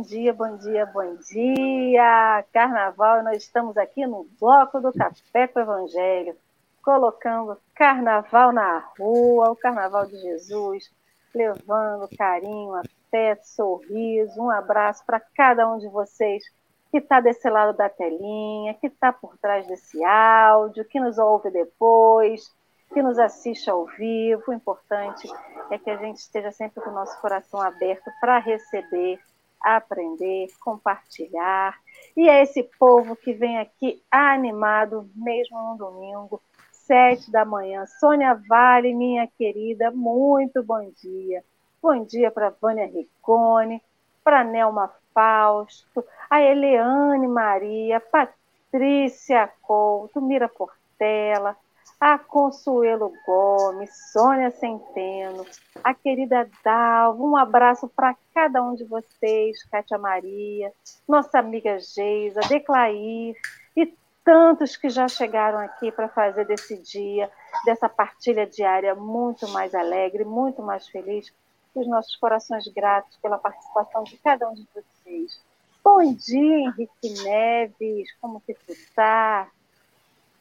Bom dia, bom dia, bom dia. Carnaval, nós estamos aqui no bloco do Café com o Evangelho, colocando carnaval na rua, o carnaval de Jesus, levando carinho, afeto, sorriso, um abraço para cada um de vocês que está desse lado da telinha, que está por trás desse áudio, que nos ouve depois, que nos assiste ao vivo. O importante é que a gente esteja sempre com o nosso coração aberto para receber, aprender, compartilhar. E é esse povo que vem aqui animado, mesmo no domingo, sete da manhã. Sônia Vale, minha querida, muito bom dia. Bom dia para Vânia Ricone, para Nelma Fausto, a Eleane Maria, Patrícia Couto, Mira Portela, a Consuelo Gomes, Sônia Centeno, a querida Dalva, um abraço para cada um de vocês, Cátia Maria, nossa amiga Geisa, Declair e tantos que já chegaram aqui para fazer desse dia, dessa partilha diária muito mais alegre, muito mais feliz, os nossos corações gratos pela participação de cada um de vocês. Bom dia, Henrique Neves, como que tu está?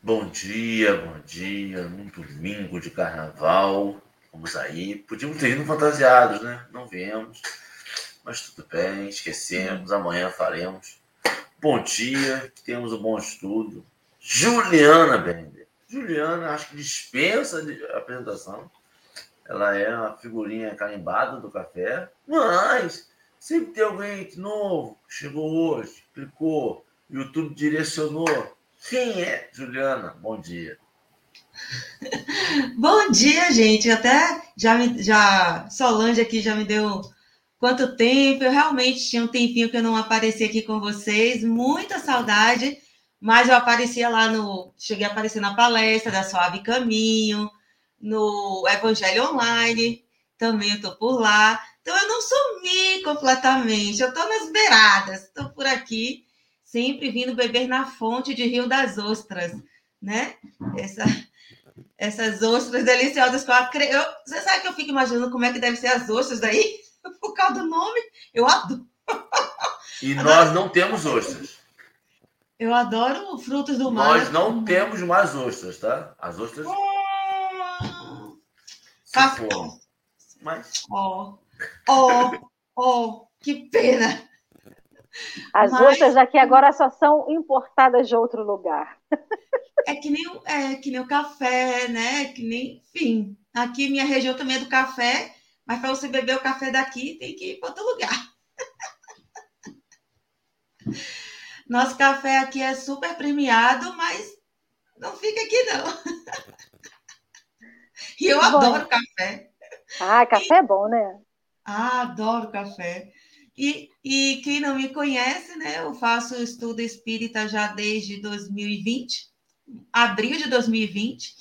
Bom dia, bom dia, um domingo de carnaval, vamos aí. Podíamos ter ido fantasiados, né? Não viemos, mas tudo bem, esquecemos, amanhã faremos. Bom dia, temos um bom estudo. Juliana Bender. Juliana, acho que dispensa de apresentação. Ela é uma figurinha carimbada do café, mas sempre tem alguém novo chegou hoje, clicou, YouTube direcionou. Quem é Juliana? Bom dia. Bom dia, gente. Até já me, já Solange aqui já me deu quanto tempo. Eu realmente tinha um tempinho que eu não apareci aqui com vocês. Muita saudade, mas eu aparecia lá no, cheguei a aparecer na palestra da Suave Caminho no Evangelho Online, também eu estou por lá. Então eu não sumi completamente, eu estou nas beiradas, estou por aqui, sempre vindo beber na fonte de Rio das Ostras, né? Essa, essas ostras deliciosas eu, Você sabe que eu fico imaginando como é que deve ser as ostras daí? Por causa do nome, eu adoro. E nós não temos ostras. Eu adoro frutos do mar. Nós não temos mais ostras, tá? As ostras. Oh Café. Mas. Oh, oh, oh, que pena. As Mas... ostras aqui agora só são importadas de outro lugar. É que nem, é, que nem o café, né? Que nem, enfim. Aqui minha região também é do café, mas para você beber o café daqui tem que ir para outro lugar. Nosso café aqui é super premiado, mas não fica aqui não. E eu bom. adoro café. Ah, café e... é bom, né? Ah, adoro café. E, e quem não me conhece, né? Eu faço estudo espírita já desde 2020, abril de 2020.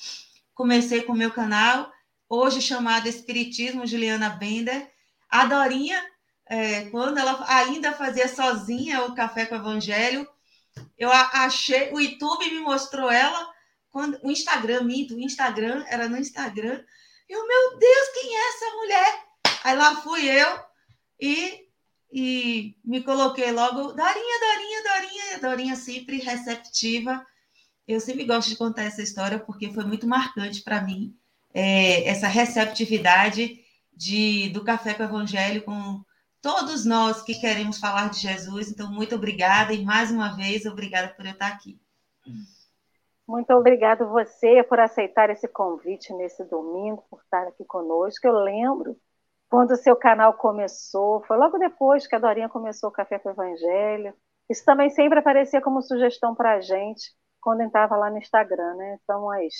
Comecei com o meu canal, hoje chamado Espiritismo Juliana Bender. A Dorinha, é, quando ela ainda fazia sozinha o Café com o Evangelho, eu achei, o YouTube me mostrou ela quando o Instagram, minto, o Instagram era no Instagram. Eu, meu Deus, quem é essa mulher? Aí lá fui eu e, e me coloquei logo, Dorinha, Dorinha, Dorinha, Dorinha sempre receptiva. Eu sempre gosto de contar essa história porque foi muito marcante para mim é, essa receptividade de, do Café com o Evangelho com todos nós que queremos falar de Jesus. Então, muito obrigada e mais uma vez, obrigada por eu estar aqui. Muito obrigado você por aceitar esse convite nesse domingo, por estar aqui conosco. Eu lembro quando o seu canal começou, foi logo depois que a Dorinha começou o Café com o Evangelho. Isso também sempre aparecia como sugestão para a gente quando estava lá no Instagram, né? São as,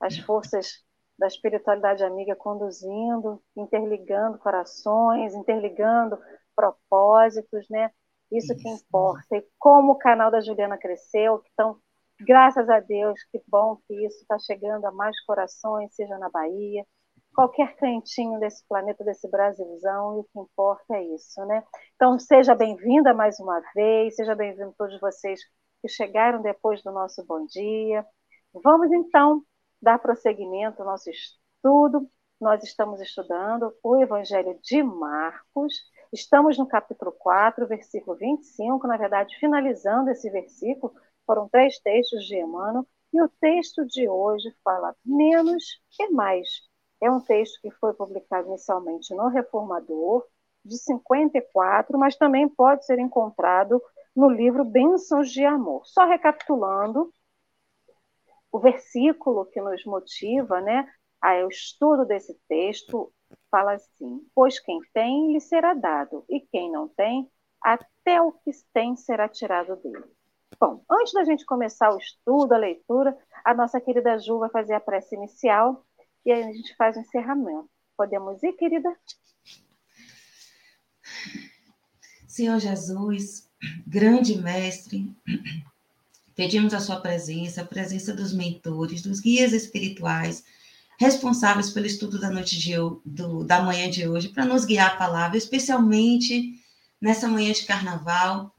as forças da espiritualidade amiga conduzindo, interligando corações, interligando propósitos, né? Isso que importa. E como o canal da Juliana cresceu, que estão Graças a Deus, que bom que isso está chegando a mais corações, seja na Bahia, qualquer cantinho desse planeta, desse Brasilzão, e o que importa é isso, né? Então, seja bem-vinda mais uma vez, seja bem-vindo todos vocês que chegaram depois do nosso bom dia. Vamos, então, dar prosseguimento ao nosso estudo. Nós estamos estudando o Evangelho de Marcos, Estamos no capítulo 4, versículo 25, na verdade, finalizando esse versículo, foram três textos de Emmanuel, e o texto de hoje fala menos e mais. É um texto que foi publicado inicialmente no Reformador, de 54, mas também pode ser encontrado no livro Bênçãos de Amor. Só recapitulando, o versículo que nos motiva né, ao estudo desse texto fala assim: Pois quem tem, lhe será dado, e quem não tem, até o que tem será tirado dele. Bom, antes da gente começar o estudo, a leitura, a nossa querida Ju vai fazer a prece inicial e aí a gente faz o encerramento. Podemos ir, querida? Senhor Jesus, grande mestre, pedimos a sua presença, a presença dos mentores, dos guias espirituais, responsáveis pelo estudo da noite de, do, da manhã de hoje, para nos guiar a palavra, especialmente nessa manhã de carnaval,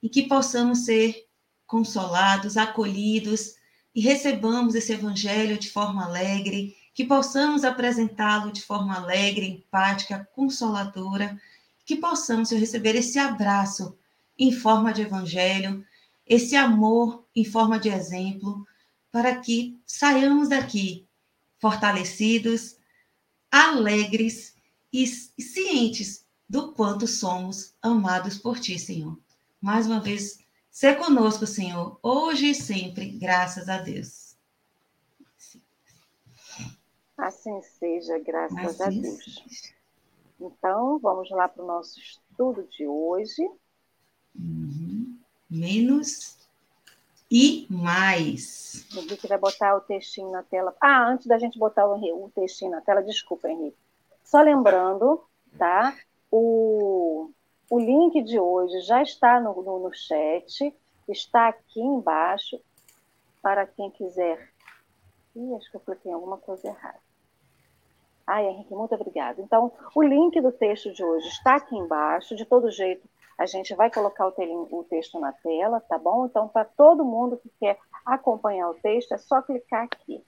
e que possamos ser consolados, acolhidos e recebamos esse evangelho de forma alegre, que possamos apresentá-lo de forma alegre, empática, consoladora, que possamos receber esse abraço em forma de evangelho, esse amor em forma de exemplo, para que saiamos daqui fortalecidos, alegres e cientes do quanto somos amados por Ti, Senhor mais uma vez, ser conosco, Senhor, hoje e sempre, graças a Deus. Assim seja, graças assim a Deus. Seja. Então, vamos lá para o nosso estudo de hoje. Uhum. Menos e mais. O Vicky vai botar o textinho na tela. Ah, antes da gente botar o, o textinho na tela, desculpa, Henrique. Só lembrando, tá? O, o link de hoje já está no, no, no chat, está aqui embaixo para quem quiser. Ih, acho que eu cliquei em alguma coisa errada. Ai, Henrique, muito obrigada. Então, o link do texto de hoje está aqui embaixo. De todo jeito, a gente vai colocar o, o texto na tela, tá bom? Então, para todo mundo que quer acompanhar o texto, é só clicar aqui.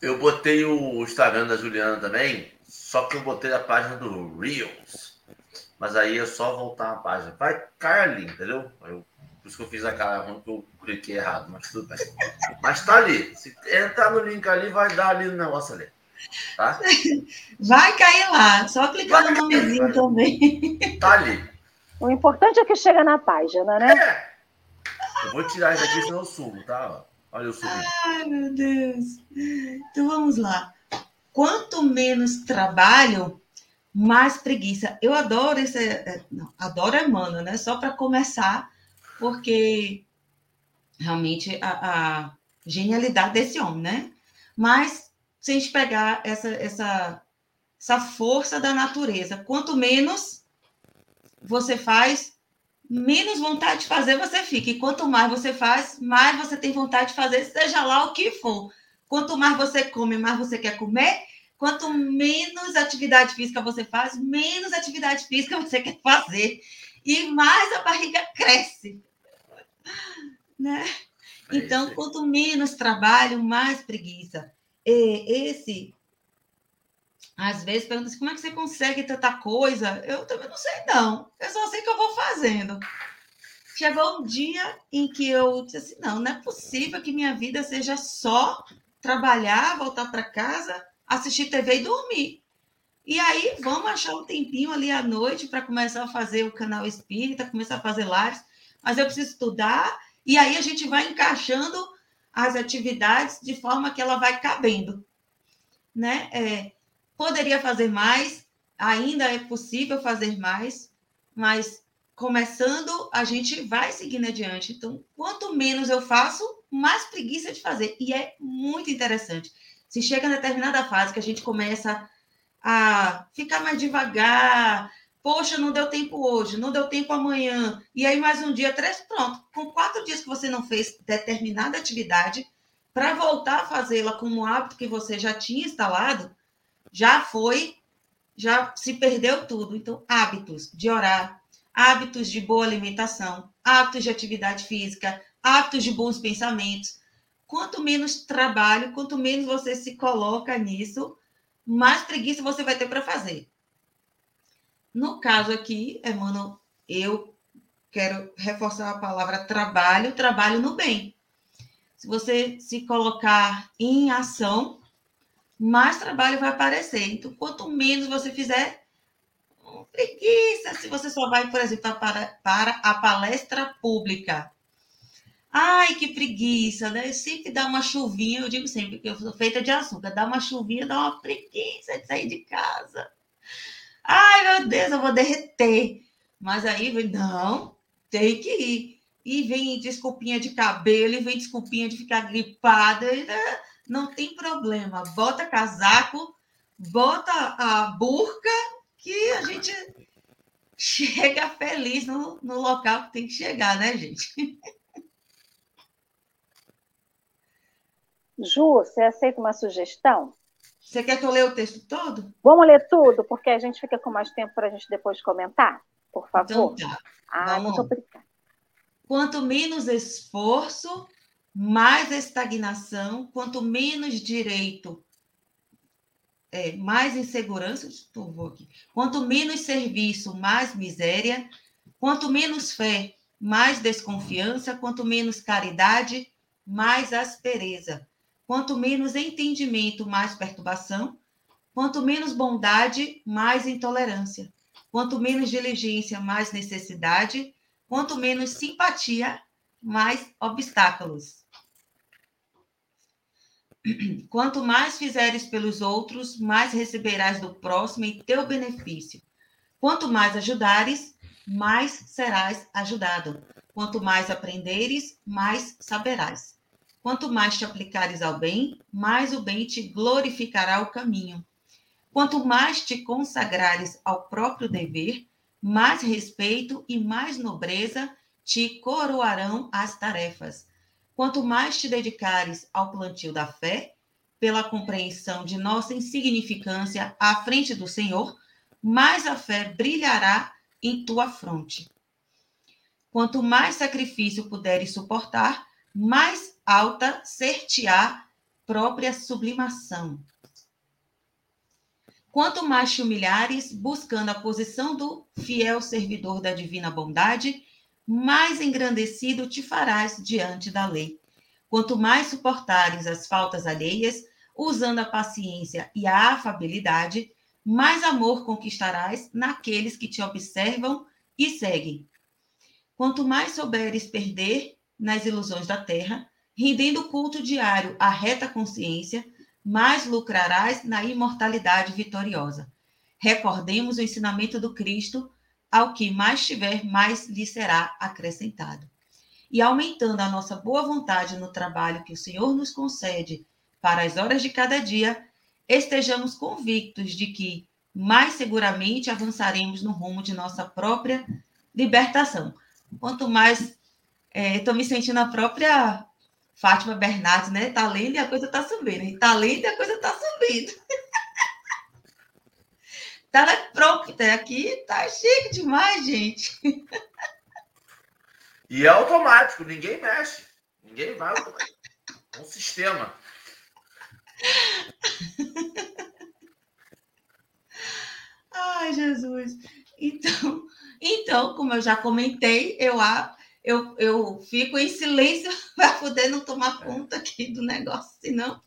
Eu botei o Instagram da Juliana também, só que eu botei a página do Reels. Mas aí é só voltar a página. Vai, cai ali, entendeu? Eu, por isso que eu fiz a cara ruim que eu cliquei errado, mas tudo bem. Mas tá ali. Se entrar no link ali, vai dar ali no negócio ali. Tá? Vai cair lá. Só clicar vai no nomezinho vai. também. Tá ali. O importante é que chega na página, né? É. Eu vou tirar isso aqui, senão eu subo, tá? Olha o subindo. Ai, meu Deus. Então vamos lá. Quanto menos trabalho, mais preguiça. Eu adoro esse. É, não, adoro Emmanuel, né? Só para começar, porque realmente a, a, genialidade desse homem, né? Mas se a gente pegar essa, essa, essa força da natureza, quanto menos você faz, menos vontade de fazer você fica. E quanto mais você faz, mais você tem vontade de fazer, seja lá o que for. Quanto mais você come, mais você quer comer, Quanto menos atividade física você faz, menos atividade física você quer fazer. E mais a barriga cresce. Né? Então, quanto menos trabalho, mais preguiça. E esse, às vezes, pergunta assim, como é que você consegue tanta coisa? Eu também não sei, não. Eu só sei que eu vou fazendo. Chegou um dia em que eu disse assim, não, não é possível que minha vida seja só trabalhar, voltar para casa assistir TV e dormir. E aí vamos achar um tempinho ali à noite para começar a fazer o canal espírita, começar a fazer lives, mas eu preciso estudar e aí a gente vai encaixando as atividades de forma que ela vai cabendo, né? É, poderia fazer mais, ainda é possível fazer mais, mas começando a gente vai seguindo adiante. Então, quanto menos eu faço, mais preguiça de fazer e é muito interessante. Se chega a determinada fase que a gente começa a ficar mais devagar, poxa, não deu tempo hoje, não deu tempo amanhã, e aí mais um dia, três, pronto. Com quatro dias que você não fez determinada atividade, para voltar a fazê-la como hábito que você já tinha instalado, já foi, já se perdeu tudo. Então, hábitos de orar, hábitos de boa alimentação, hábitos de atividade física, hábitos de bons pensamentos, quanto menos trabalho, quanto menos você se coloca nisso, mais preguiça você vai ter para fazer. No caso aqui, Emmanuel, eu quero reforçar a palavra trabalho, trabalho no bem. Se você se colocar em ação, mais trabalho vai aparecer. Então, quanto menos você fizer, preguiça. Se você só vai, por exemplo, para, para a palestra pública. Ai, que preguiça, né? Sempre dá uma chuvinha, eu digo sempre que eu sou feita de açúcar, dá uma chuvinha, dá uma preguiça de sair de casa. Ai, meu Deus, eu vou derreter. Mas aí, não, tem que ir. E vem desculpinha de cabelo, e vem desculpinha de ficar gripada. Né? Não tem problema. Bota casaco, bota a burca, que a gente chega feliz no, no local que tem que chegar, né, gente? Ju, você aceita uma sugestão? Você quer que eu leia o texto todo? Vamos ler tudo, porque a gente fica com mais tempo para a gente depois comentar, por favor. Então tá. Ah, Vamos. muito obrigada. Quanto menos esforço, mais estagnação, quanto menos direito, é, mais insegurança, vou aqui. Quanto menos serviço, mais miséria, quanto menos fé, mais desconfiança, quanto menos caridade, mais aspereza. Quanto menos entendimento, mais perturbação. Quanto menos bondade, mais intolerância. Quanto menos diligência, mais necessidade. Quanto menos simpatia, mais obstáculos. Quanto mais fizeres pelos outros, mais receberás do próximo em teu benefício. Quanto mais ajudares, mais serás ajudado. Quanto mais aprenderes, mais saberás. Quanto mais te aplicares ao bem, mais o bem te glorificará o caminho. Quanto mais te consagrares ao próprio dever, mais respeito e mais nobreza te coroarão as tarefas. Quanto mais te dedicares ao plantio da fé, pela compreensão de nossa insignificância à frente do Senhor, mais a fé brilhará em tua fronte. Quanto mais sacrifício puderes suportar, mais alta ser-te-á própria sublimação. Quanto mais te humilhares, buscando a posição do fiel servidor da divina bondade, mais engrandecido te farás diante da lei. Quanto mais suportares as faltas alheias, usando a paciência e a afabilidade, mais amor conquistarás naqueles que te observam e seguem. Quanto mais souberes perder nas ilusões da terra, rendendo culto diário à reta consciência, mais lucrarás na imortalidade vitoriosa. Recordemos o ensinamento do Cristo, ao que mais tiver, mais lhe será acrescentado. E aumentando a nossa boa vontade no trabalho que o Senhor nos concede para as horas de cada dia, estejamos convictos de que mais seguramente avançaremos no rumo de nossa própria libertação. Quanto mais estou é, me sentindo a própria Fátima Bernardes, né? Tá lendo e a coisa tá subindo. E tá lendo e a coisa tá subindo. tá na própria aqui, tá chique demais, gente. E é automático, ninguém mexe. Ninguém vai. É um sistema. Ai, Jesus. Então, então, como eu já comentei, eu, eu, eu fico em silêncio para poder não tomar conta aqui do negócio, senão.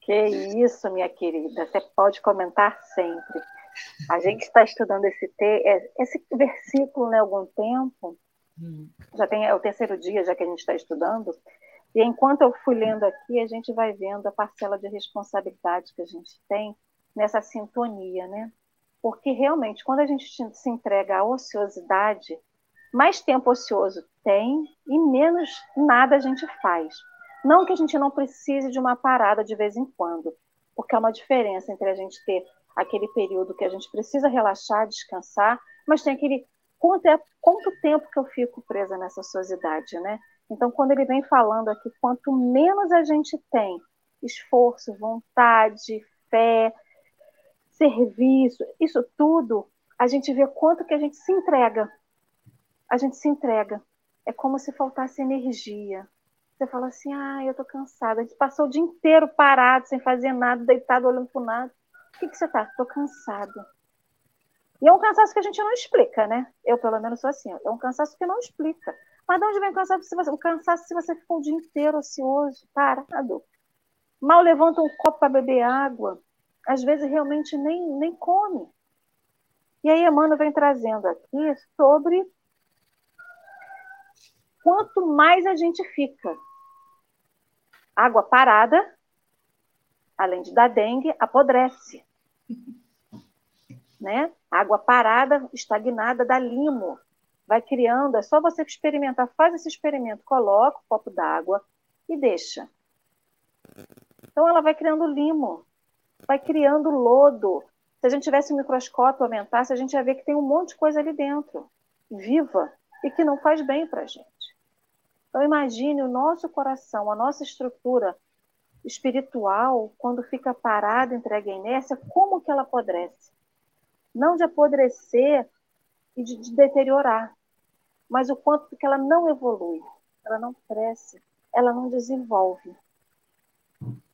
Que isso, minha querida. Você pode comentar sempre. A gente está estudando esse, te... É, esse versículo né, há algum tempo. Hum. Já tem é o terceiro dia já que a gente está estudando. E enquanto eu fui lendo aqui, a gente vai vendo a parcela de responsabilidade que a gente tem nessa sintonia, né? Porque realmente, quando a gente se entrega à ociosidade, mais tempo ocioso tem e menos nada a gente faz. Não que a gente não precise de uma parada de vez em quando, porque há uma diferença entre a gente ter aquele período que a gente precisa relaxar, descansar, mas tem aquele quanto, é, quanto tempo que eu fico presa nessa ociosidade, né? Então, quando ele vem falando aqui, quanto menos a gente tem esforço, vontade, fé, serviço, isso tudo, a gente vê quanto que a gente se entrega. A gente se entrega. É como se faltasse energia. Você fala assim, ah, eu tô cansada. A gente passou o dia inteiro parado, sem fazer nada, deitado, olhando pro nada. O que, que você tá? Tô cansado. E é um cansaço que a gente não explica, né? Eu, pelo menos, sou assim. É um cansaço que não explica. Mas de onde vem o cansaço? Se você, o cansaço se você ficou o dia inteiro ocioso, parado. Mal levanta um copo para beber água. Às vezes, realmente, nem, nem come. E aí, Emmanuel vem trazendo aqui sobre quanto mais a gente fica. Água parada, além de dar dengue, apodrece. Né? Água parada, estagnada, dá limo. Vai criando, é só você experimentar, faz esse experimento, coloca o copo d'água e deixa. Então ela vai criando limo, vai criando lodo. Se a gente tivesse um microscópio aumentasse, a gente ia ver que tem um monte de coisa ali dentro, viva, e que não faz bem para a gente. Então imagine o nosso coração, a nossa estrutura espiritual, quando fica parada, entregue à inércia, como que ela apodrece? Não de apodrecer e de, de deteriorar, mas o quanto que ela não evolui, ela não cresce, ela não desenvolve.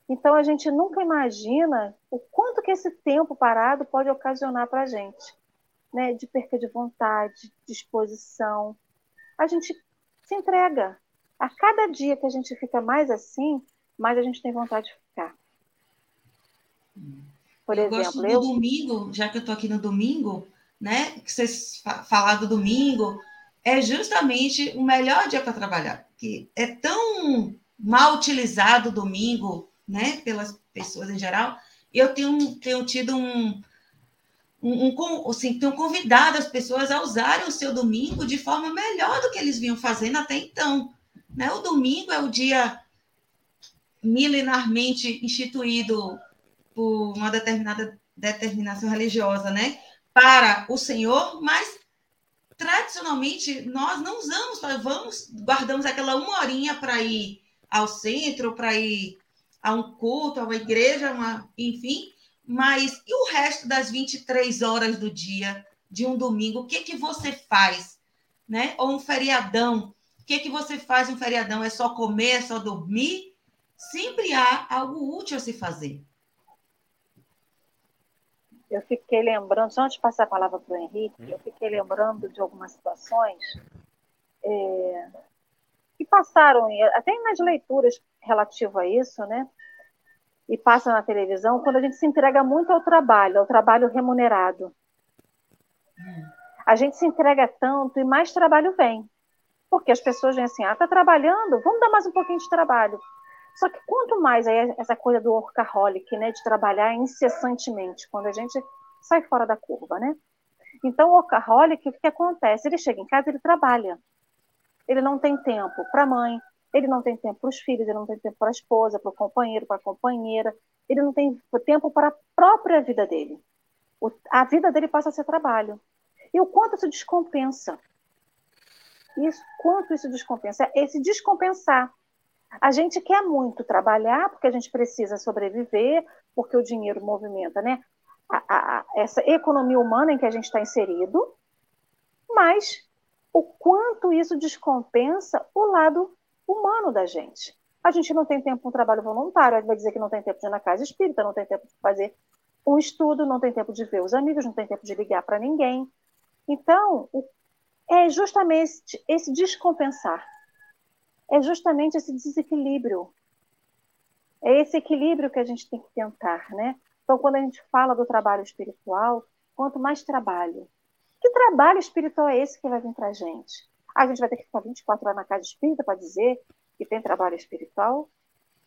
Então a gente nunca imagina o quanto que esse tempo parado pode ocasionar para a gente, né? De perca de vontade, disposição. A gente se entrega. A cada dia que a gente fica mais assim, mais a gente tem vontade de ficar. Por eu exemplo, gosto do eu... domingo, já que eu estou aqui no domingo, né? Que vocês falaram do domingo, é justamente o melhor dia para trabalhar, que é tão mal utilizado o domingo, né? Pelas pessoas em geral. Eu tenho, tenho tido um, um, um, assim, tenho convidado as pessoas a usarem o seu domingo de forma melhor do que eles vinham fazendo até então. Né? O domingo é o dia milenarmente instituído por uma determinada determinação religiosa, né? Para o Senhor, mas tradicionalmente nós não usamos, vamos, guardamos aquela uma horinha para ir ao centro, para ir a um culto, a uma igreja, uma, enfim, mas e o resto das 23 horas do dia de um domingo, o que que você faz, né? Ou um feriadão, o que que você faz um feriadão? É só comer, é só dormir? sempre há algo útil a se fazer. Eu fiquei lembrando, só antes de passar a palavra para o Henrique, eu fiquei lembrando de algumas situações é, que passaram, até nas leituras relativo a isso, né? E passa na televisão, quando a gente se entrega muito ao trabalho, ao trabalho remunerado. A gente se entrega tanto e mais trabalho vem. Porque as pessoas vêm assim, ah, tá trabalhando, vamos dar mais um pouquinho de trabalho. Só que quanto mais aí essa coisa do workaholic, né, de trabalhar incessantemente, quando a gente sai fora da curva, né? Então, o workaholic, o que acontece? Ele chega em casa, ele trabalha. Ele não tem tempo para a mãe, ele não tem tempo para os filhos, ele não tem tempo para a esposa, para o companheiro, para a companheira, ele não tem tempo para a própria vida dele. O, a vida dele passa a ser trabalho. E o quanto isso descompensa? Isso, quanto isso descompensa? É esse descompensar a gente quer muito trabalhar porque a gente precisa sobreviver, porque o dinheiro movimenta, né? A, a, essa economia humana em que a gente está inserido, mas o quanto isso descompensa o lado humano da gente. A gente não tem tempo para um trabalho voluntário, vai dizer que não tem tempo de ir na casa espírita, não tem tempo de fazer um estudo, não tem tempo de ver os amigos, não tem tempo de ligar para ninguém. Então, é justamente esse descompensar é justamente esse desequilíbrio. É esse equilíbrio que a gente tem que tentar, né? Então, quando a gente fala do trabalho espiritual, quanto mais trabalho. Que trabalho espiritual é esse que vai vir para a gente? A gente vai ter que ficar 24 horas na casa espírita para dizer que tem trabalho espiritual?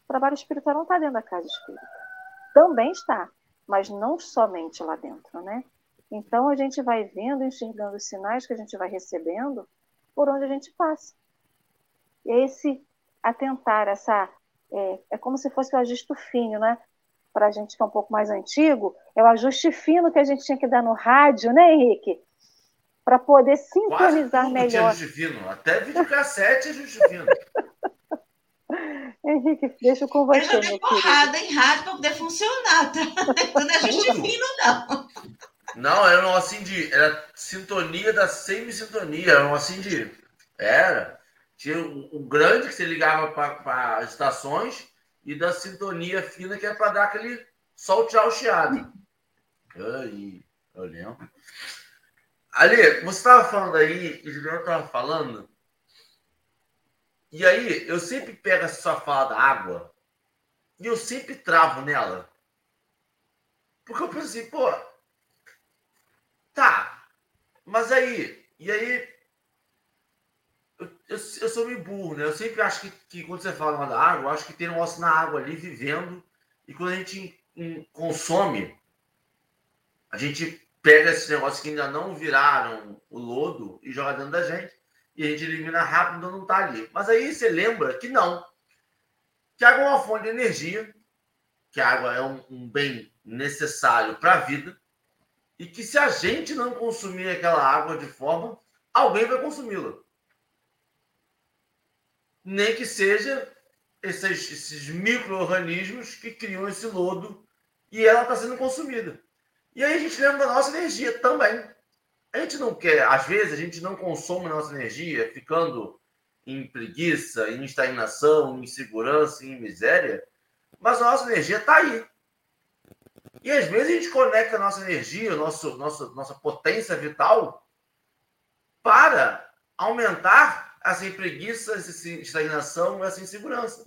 O trabalho espiritual não está dentro da casa espírita. Também está, mas não somente lá dentro, né? Então a gente vai vendo, enxergando os sinais que a gente vai recebendo por onde a gente passa. E esse atentar, essa é, é como se fosse o ajuste fino, né? Para a gente que é um pouco mais antigo, é o ajuste fino que a gente tinha que dar no rádio, né, Henrique? Para poder sincronizar melhor. Tinha ajuste fino. Até videocassete é ajuste fino. Henrique, deixa com você. Eu já dei porrada em rádio para poder funcionar, tá? Não é ajuste fino, não. Não, era um assim de. Era sintonia da semi-sintonia. Era um assim de. Era. Tinha o, grande que você ligava para as estações e da sintonia fina que é para dar aquele soltear o chiado. Aí, eu lembro. Ali, você estava falando aí, o Juliano estava falando, e aí eu sempre pego essa sua fala da água e eu sempre travo nela. Porque eu penso assim, pô, tá, mas aí, e aí, eu, eu, eu sou meio burro, né? Eu sempre acho que, que quando você fala da água, eu acho que tem um osso na água ali vivendo, e quando a gente consome, a gente pega esses negócios que ainda não viraram o lodo e joga dentro da gente e a gente elimina rápido, então não está ali. Mas aí você lembra que não. Que a água é uma fonte de energia, que a água é um, um bem necessário para a vida e que se a gente não consumir aquela água de forma, alguém vai consumi-la. Nem que seja esses, esses micro-organismos que criam esse lodo e ela está sendo consumida. E aí a gente lembra da nossa energia também. A gente não quer, às vezes, a gente não consome nossa energia ficando em preguiça, em estagnação, em insegurança, em miséria, mas a nossa energia está aí. E às vezes a gente conecta a nossa energia, nosso, nossa, nossa potência vital para aumentar essa preguiça, essa estagnação, essa insegurança.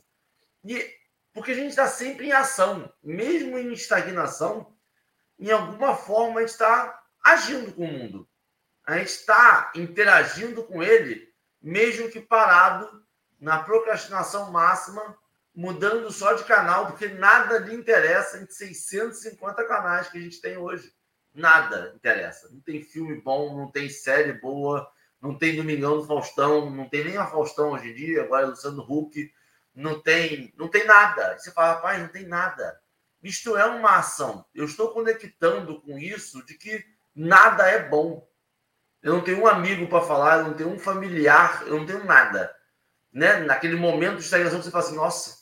E porque a gente está sempre em ação, mesmo em estagnação, em alguma forma, a gente está agindo com o mundo. A gente está interagindo com ele, mesmo que parado na procrastinação máxima, mudando só de canal, porque nada lhe interessa em 650 canais que a gente tem hoje. Nada interessa. Não tem filme bom, não tem série boa, não tem Domingão do Faustão, não tem nem a Faustão hoje em dia, agora é Luciano Huck, não tem, não tem nada. você fala, rapaz, não tem nada. Isto é uma ação. Eu estou conectando com isso de que nada é bom. Eu não tenho um amigo para falar, eu não tenho um familiar, eu não tenho nada. Né? Naquele momento de estagnação, você fala assim: nossa,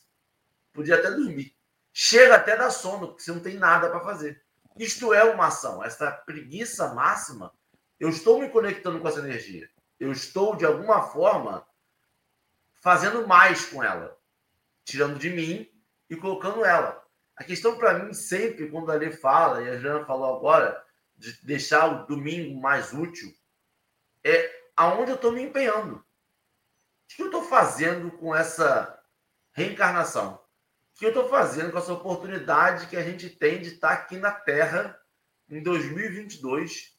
podia até dormir. Chega até dar sono, porque você não tem nada para fazer. Isto é uma ação. Essa preguiça máxima, eu estou me conectando com essa energia. Eu estou, de alguma forma, fazendo mais com ela, tirando de mim e colocando ela. A questão para mim sempre, quando a Lê fala, e a Jana falou agora, de deixar o domingo mais útil, é aonde eu estou me empenhando. O que eu estou fazendo com essa reencarnação? O que eu estou fazendo com essa oportunidade que a gente tem de estar tá aqui na Terra em 2022,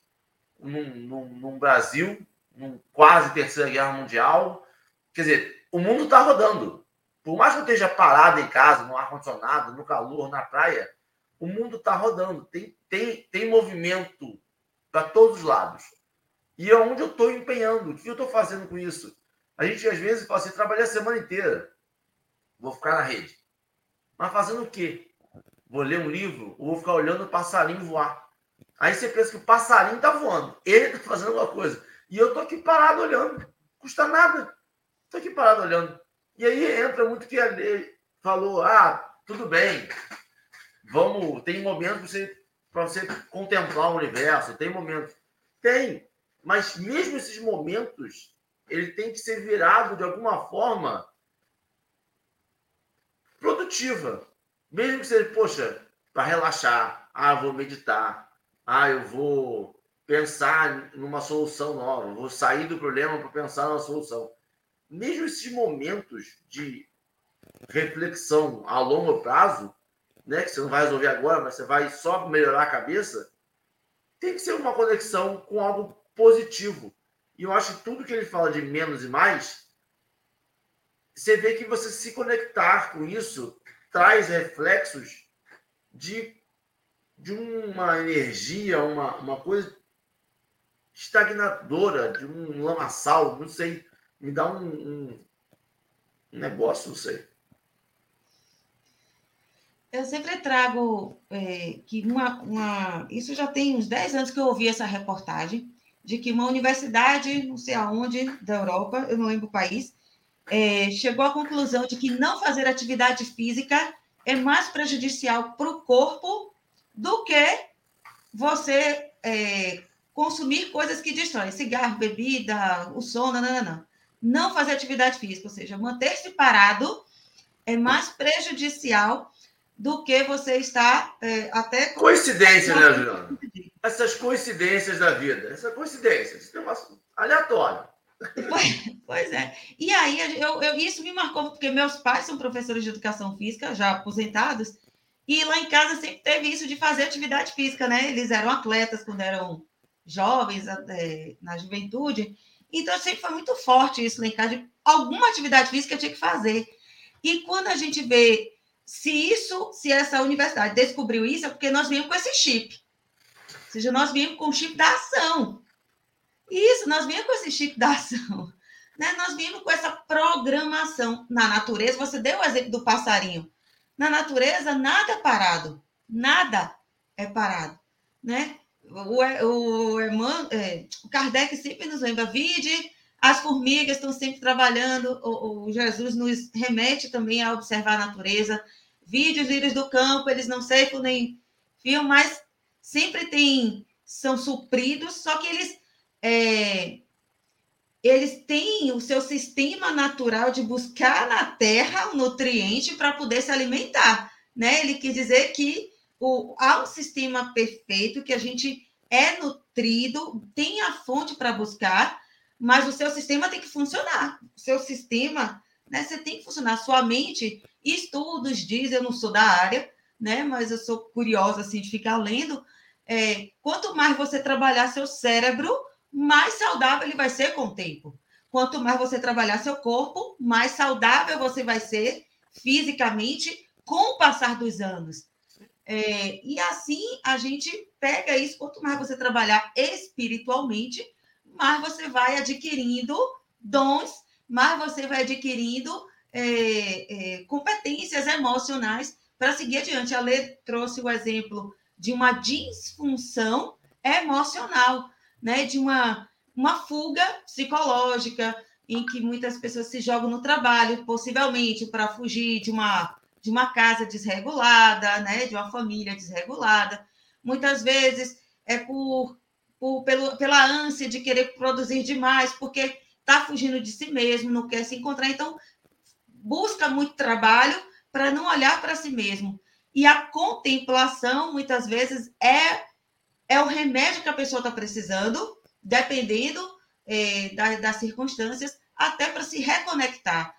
num, num, num Brasil, num quase terceira guerra mundial? Quer dizer, o mundo está rodando. Por mais que eu esteja parado em casa, no ar-condicionado, no calor, na praia, o mundo está rodando. Tem, tem, tem movimento para todos os lados. E é onde eu estou empenhando. O que eu estou fazendo com isso? A gente, às vezes, fala assim, trabalhei a semana inteira. Vou ficar na rede. Mas fazendo o quê? Vou ler um livro ou vou ficar olhando o passarinho voar. Aí você pensa que o passarinho está voando. Ele está fazendo alguma coisa. E eu estou aqui parado olhando. Custa nada. Estou aqui parado olhando. E aí entra muito que a lei falou: ah, tudo bem, vamos, tem momentos para você, você contemplar o universo, tem momentos. Tem, mas mesmo esses momentos, ele tem que ser virado de alguma forma produtiva. Mesmo que seja, poxa, para relaxar, ah, eu vou meditar, ah, eu vou pensar numa solução nova, vou sair do problema para pensar na solução mesmo esses momentos de reflexão a longo prazo, né, que você não vai resolver agora, mas você vai só melhorar a cabeça, tem que ser uma conexão com algo positivo. E eu acho que tudo que ele fala de menos e mais, você vê que você se conectar com isso traz reflexos de, de uma energia, uma, uma coisa estagnadora, de um lamaçal, não sei me dá um, um, um negócio, não sei. Eu sempre trago é, que uma, uma. Isso já tem uns 10 anos que eu ouvi essa reportagem, de que uma universidade, não sei aonde, da Europa, eu não lembro o país, é, chegou à conclusão de que não fazer atividade física é mais prejudicial para o corpo do que você é, consumir coisas que destroem, cigarro, bebida, o sono, não, não, não não fazer atividade física, ou seja, manter-se parado é mais prejudicial do que você estar é, até. Coincidência, né, Juliana? essas coincidências da vida. Essa coincidência, isso é um aleatório. Pois, é. E aí, eu, eu, isso me marcou, porque meus pais são professores de educação física, já aposentados, e lá em casa sempre teve isso de fazer atividade física, né? Eles eram atletas quando eram jovens, é, na juventude. Então, sempre foi muito forte isso lá em casa, de alguma atividade física eu tinha que fazer. E quando a gente vê se isso, se essa universidade descobriu isso, é porque nós viemos com esse chip. Ou seja, nós viemos com o chip da ação. Isso, nós viemos com esse da ação. Né? Nós viemos com essa programação. Na natureza, você deu o exemplo do passarinho. Na natureza, nada é parado. Nada é parado. Né? O, o, é, o Kardec sempre nos lembra, vide, as formigas estão sempre trabalhando, o, o, Jesus nos remete também a observar a natureza, vide os lírios do campo, eles não secam nem fiam, mas sempre tem, são supridos, só que eles é, eles têm o seu sistema natural de buscar na terra o nutriente para poder se alimentar. Né? Ele quis dizer que o, há um sistema perfeito que a gente é nutrido, tem a fonte para buscar, mas o seu sistema tem que funcionar. O seu sistema, né, você tem que funcionar. Sua mente, estudos dizem, eu não sou da área, né, mas eu sou curiosa assim de ficar lendo. É, quanto mais você trabalhar seu cérebro, mais saudável ele vai ser com o tempo. Quanto mais você trabalhar seu corpo, mais saudável você vai ser fisicamente com o passar dos anos. É, e assim a gente pega isso. Quanto mais você trabalhar espiritualmente, mais você vai adquirindo dons, mais você vai adquirindo é, é, competências emocionais para seguir adiante. A Lê trouxe o exemplo de uma disfunção emocional né, de uma, uma fuga psicológica, em que muitas pessoas se jogam no trabalho, possivelmente para fugir de uma, de uma casa desregulada, né, de uma família desregulada. Muitas vezes é por, por pelo, pela ânsia de querer produzir demais, porque está fugindo de si mesmo, não quer se encontrar. Então, busca muito trabalho para não olhar para si mesmo. E a contemplação, muitas vezes, é é o remédio que a pessoa está precisando, dependendo é, das, das circunstâncias, até para se reconectar.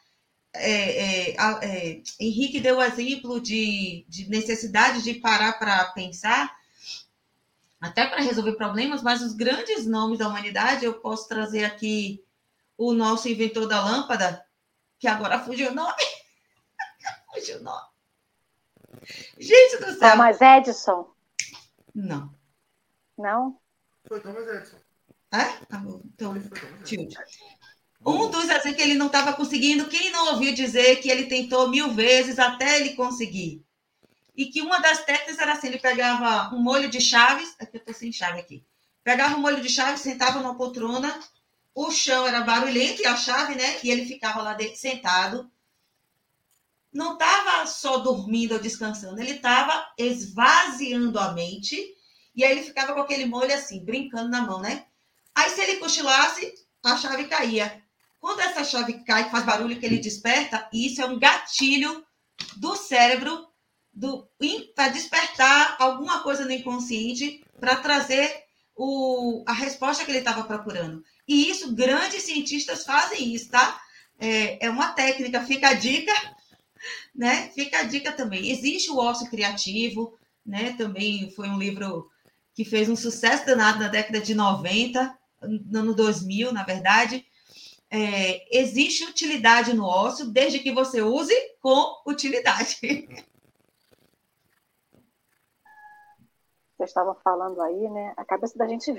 É, é, é, Henrique deu o exemplo de, de necessidade de parar para pensar, até para resolver problemas, mas os grandes nomes da humanidade, eu posso trazer aqui o nosso inventor da lâmpada, que agora fugiu o nome. fugiu o nome. Gente do céu. Thomas Edison. Não. Não? Foi Thomas Edison. É? Tá bom. Então, tilt. Um dos assim que ele não estava conseguindo, quem não ouviu dizer que ele tentou mil vezes até ele conseguir? E que uma das técnicas era assim: ele pegava um molho de chaves, aqui eu estou sem chave aqui. Pegava um molho de chaves, sentava numa poltrona, o chão era barulhento e a chave, né? E ele ficava lá dentro, sentado. Não estava só dormindo ou descansando, ele estava esvaziando a mente e aí ele ficava com aquele molho assim, brincando na mão, né? Aí se ele cochilasse, a chave caía. Quando essa chave cai, faz barulho que ele desperta, isso é um gatilho do cérebro para despertar alguma coisa no inconsciente para trazer o, a resposta que ele estava procurando. E isso, grandes cientistas fazem isso, tá? É, é uma técnica, fica a dica, né? Fica a dica também. Existe o ócio criativo, né? Também foi um livro que fez um sucesso danado na década de 90, no ano 2000, na verdade. É, existe utilidade no ócio, desde que você use com utilidade. Vocês estavam falando aí, né? A cabeça da gente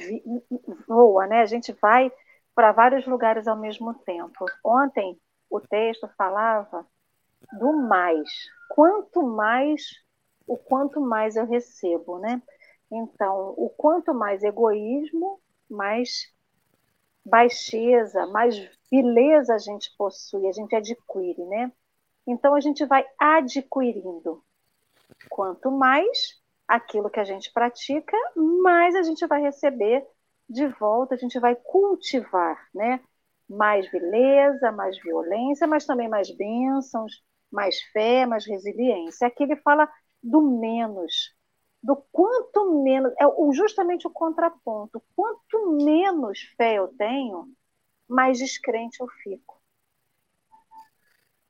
voa, né? A gente vai para vários lugares ao mesmo tempo. Ontem o texto falava do mais. Quanto mais, o quanto mais eu recebo, né? Então, o quanto mais egoísmo, mais baixeza, mais beleza a gente possui, a gente adquire, né? Então a gente vai adquirindo. Quanto mais aquilo que a gente pratica, mais a gente vai receber de volta, a gente vai cultivar, né? Mais beleza, mais violência, mas também mais bênçãos, mais fé, mais resiliência. Aqui ele fala do menos, do quanto menos, é justamente o contraponto, quanto menos fé eu tenho, mais descrente eu fico.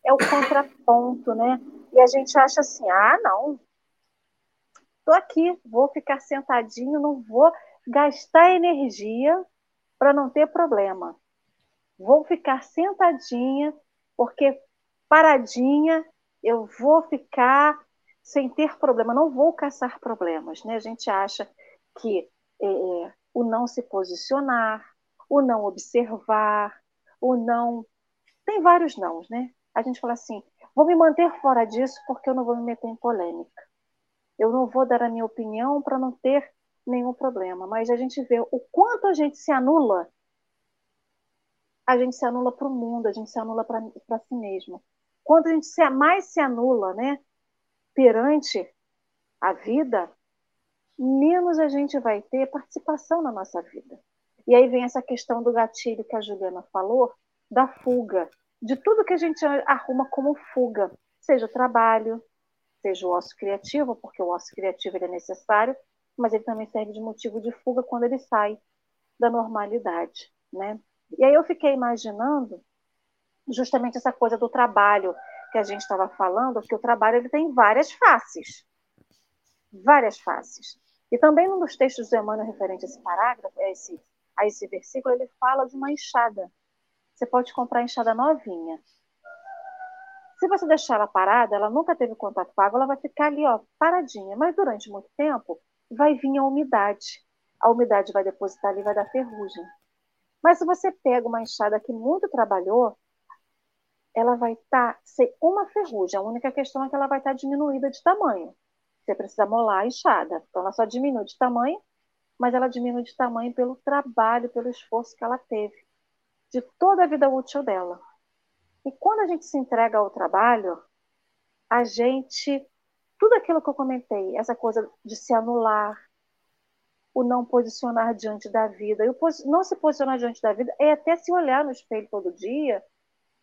É o contraponto, né? E a gente acha assim: ah, não, estou aqui, vou ficar sentadinho, não vou gastar energia para não ter problema. Vou ficar sentadinha, porque paradinha eu vou ficar sem ter problema, não vou caçar problemas. Né? A gente acha que é, é, o não se posicionar, o não observar, o não. Tem vários nãos, né? A gente fala assim: vou me manter fora disso porque eu não vou me meter em polêmica. Eu não vou dar a minha opinião para não ter nenhum problema. Mas a gente vê o quanto a gente se anula. A gente se anula para o mundo, a gente se anula para si mesmo. Quanto a gente se, mais se anula, né? Perante a vida, menos a gente vai ter participação na nossa vida. E aí vem essa questão do gatilho que a Juliana falou, da fuga, de tudo que a gente arruma como fuga, seja o trabalho, seja o osso criativo, porque o osso criativo é necessário, mas ele também serve de motivo de fuga quando ele sai da normalidade, né? E aí eu fiquei imaginando justamente essa coisa do trabalho, que a gente estava falando, que o trabalho ele tem várias faces. Várias faces. E também num dos textos do Emmanuel referente a esse parágrafo, a esse, a esse versículo, ele fala de uma enxada. Você pode comprar enxada novinha. Se você deixar ela parada, ela nunca teve contato com a água, ela vai ficar ali, ó, paradinha. Mas durante muito tempo, vai vir a umidade. A umidade vai depositar ali, vai dar ferrugem. Mas se você pega uma enxada que muito trabalhou, ela vai estar tá, sem uma ferrugem. A única questão é que ela vai estar tá diminuída de tamanho. Você precisa molar a enxada. Então, ela só diminui de tamanho, mas ela diminui de tamanho pelo trabalho, pelo esforço que ela teve, de toda a vida útil dela. E quando a gente se entrega ao trabalho, a gente. Tudo aquilo que eu comentei, essa coisa de se anular, o não posicionar diante da vida. E o não se posicionar diante da vida é até se olhar no espelho todo dia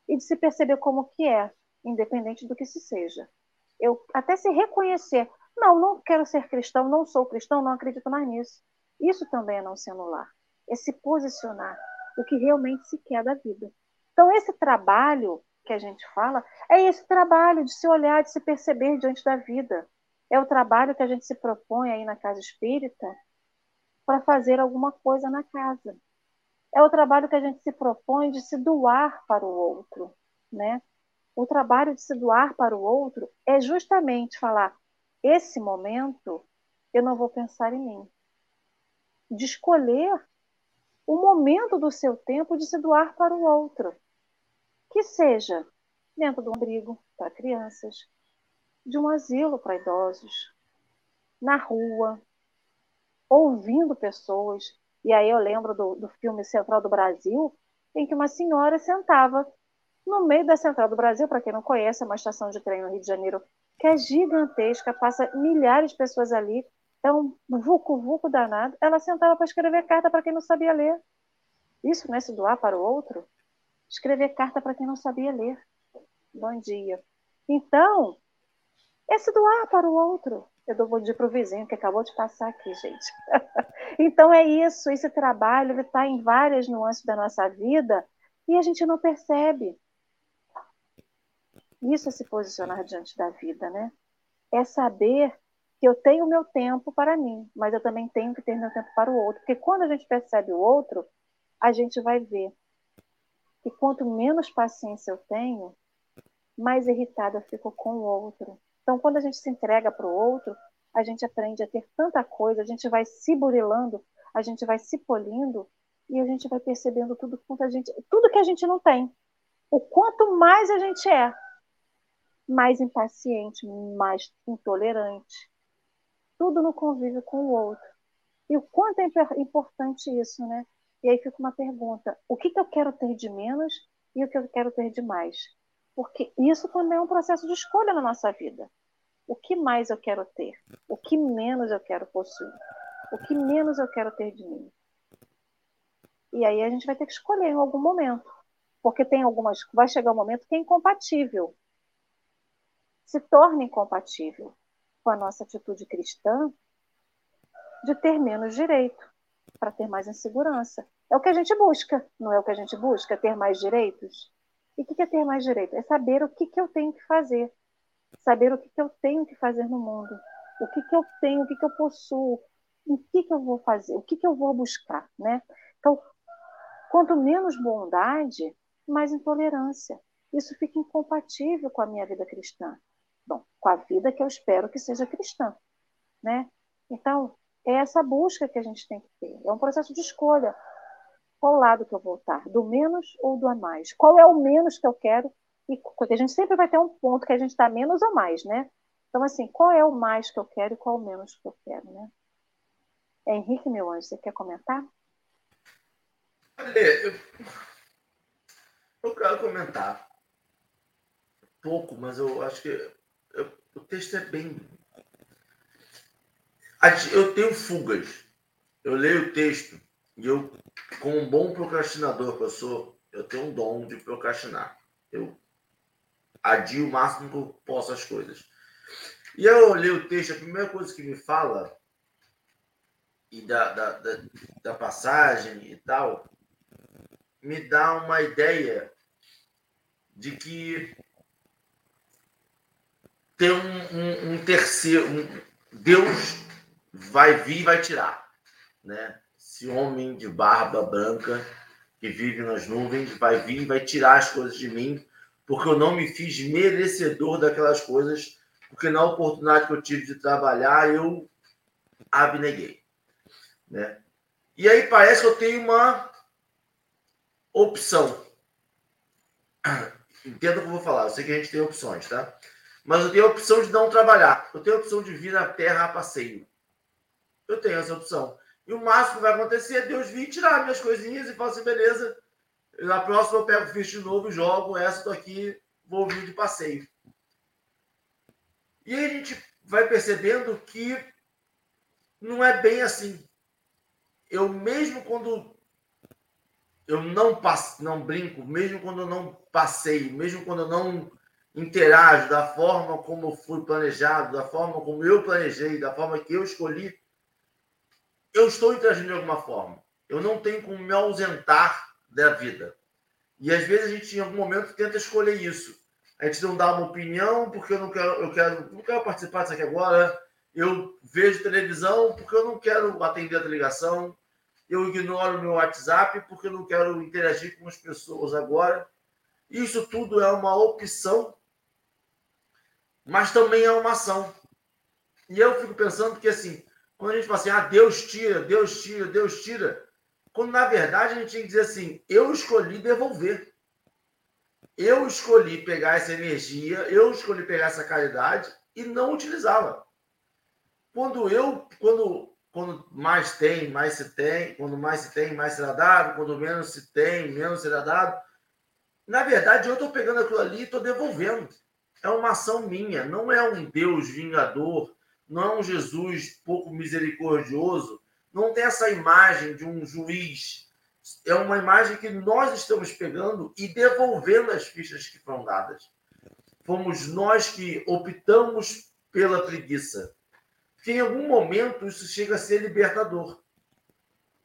e de se perceber como que é, independente do que se seja. Eu até se reconhecer, não, não quero ser cristão, não sou cristão, não acredito mais nisso. Isso também é não se anular, é se posicionar o que realmente se quer da vida. Então esse trabalho que a gente fala é esse trabalho de se olhar, de se perceber diante da vida. É o trabalho que a gente se propõe aí na casa espírita para fazer alguma coisa na casa é o trabalho que a gente se propõe de se doar para o outro, né? O trabalho de se doar para o outro é justamente falar: esse momento eu não vou pensar em mim. De escolher o momento do seu tempo de se doar para o outro. Que seja dentro de um abrigo para crianças, de um asilo para idosos, na rua, ouvindo pessoas, e aí eu lembro do, do filme Central do Brasil, em que uma senhora sentava no meio da Central do Brasil, para quem não conhece, é uma estação de trem no Rio de Janeiro que é gigantesca, passa milhares de pessoas ali, é um vucu-vucu danado. Ela sentava para escrever carta para quem não sabia ler. Isso não é se doar para o outro? Escrever carta para quem não sabia ler. Bom dia. Então, é se doar para o outro. Eu dou bom dia para o vizinho que acabou de passar aqui, gente. então é isso, esse trabalho está em várias nuances da nossa vida e a gente não percebe. Isso é se posicionar diante da vida, né? É saber que eu tenho o meu tempo para mim, mas eu também tenho que ter meu tempo para o outro. Porque quando a gente percebe o outro, a gente vai ver que quanto menos paciência eu tenho, mais irritada eu fico com o outro. Então, quando a gente se entrega para o outro, a gente aprende a ter tanta coisa, a gente vai se burilando, a gente vai se polindo e a gente vai percebendo tudo quanto a gente, tudo que a gente não tem. O quanto mais a gente é, mais impaciente, mais intolerante. Tudo no convívio com o outro. E o quanto é importante isso, né? E aí fica uma pergunta: o que, que eu quero ter de menos e o que eu quero ter de mais? Porque isso também é um processo de escolha na nossa vida. O que mais eu quero ter? O que menos eu quero possuir? O que menos eu quero ter de mim? E aí a gente vai ter que escolher em algum momento. Porque tem algumas. Vai chegar um momento que é incompatível. Se torna incompatível com a nossa atitude cristã de ter menos direito, para ter mais insegurança. É o que a gente busca, não é o que a gente busca? Ter mais direitos? E o que é ter mais direito? É saber o que, que eu tenho que fazer, saber o que, que eu tenho que fazer no mundo, o que, que eu tenho, o que, que eu possuo, o que, que eu vou fazer, o que, que eu vou buscar, né? Então, quanto menos bondade, mais intolerância. Isso fica incompatível com a minha vida cristã. Bom, com a vida que eu espero que seja cristã, né? Então, é essa busca que a gente tem que ter. É um processo de escolha. Qual lado que eu vou estar? Do menos ou do a mais? Qual é o menos que eu quero? E porque a gente sempre vai ter um ponto que a gente está menos ou mais, né? Então, assim, qual é o mais que eu quero e qual o menos que eu quero, né? Henrique, meu anjo, você quer comentar? eu, eu quero comentar pouco, mas eu acho que eu, o texto é bem. Eu tenho fugas. Eu leio o texto e eu, como um bom procrastinador que eu sou, eu tenho um dom de procrastinar. Eu adio o máximo que eu posso as coisas. E eu olhei o texto, a primeira coisa que me fala e da, da, da, da passagem e tal, me dá uma ideia de que tem um, um, um terceiro. Um, Deus vai vir e vai tirar. Né? Esse homem de barba branca que vive nas nuvens vai vir e vai tirar as coisas de mim, porque eu não me fiz merecedor daquelas coisas, porque na oportunidade que eu tive de trabalhar, eu abneguei. Né? E aí parece que eu tenho uma opção. Entenda o que eu vou falar, eu sei que a gente tem opções, tá? Mas eu tenho a opção de não trabalhar. Eu tenho a opção de vir na terra a passeio. Eu tenho essa opção. E o máximo que vai acontecer é Deus vir tirar minhas coisinhas e falar assim, beleza, na próxima eu pego o ficha de novo, jogo, essa tô aqui, vou vir de passeio. E aí a gente vai percebendo que não é bem assim. Eu mesmo quando eu não passo, não brinco, mesmo quando eu não passeio, mesmo quando eu não interajo da forma como fui planejado, da forma como eu planejei, da forma que eu escolhi, eu estou interagindo de alguma forma. Eu não tenho como me ausentar da vida. E às vezes a gente, em algum momento, tenta escolher isso. A gente não dá uma opinião porque eu não quero, eu quero, não quero participar disso aqui agora. Eu vejo televisão porque eu não quero atender a ligação. Eu ignoro meu WhatsApp porque eu não quero interagir com as pessoas agora. Isso tudo é uma opção mas também é uma ação. E eu fico pensando que, assim, quando a gente fala assim, ah, Deus tira, Deus tira, Deus tira, quando na verdade a gente tem que dizer assim, eu escolhi devolver. Eu escolhi pegar essa energia, eu escolhi pegar essa caridade e não utilizá-la. Quando eu, quando, quando mais tem, mais se tem, quando mais se tem, mais será dado, quando menos se tem, menos será dado. Na verdade, eu estou pegando aquilo ali e estou devolvendo é uma ação minha, não é um Deus vingador, não é um Jesus pouco misericordioso, não tem essa imagem de um juiz. É uma imagem que nós estamos pegando e devolvendo as fichas que foram dadas. Fomos nós que optamos pela preguiça. Que em algum momento isso chega a ser libertador.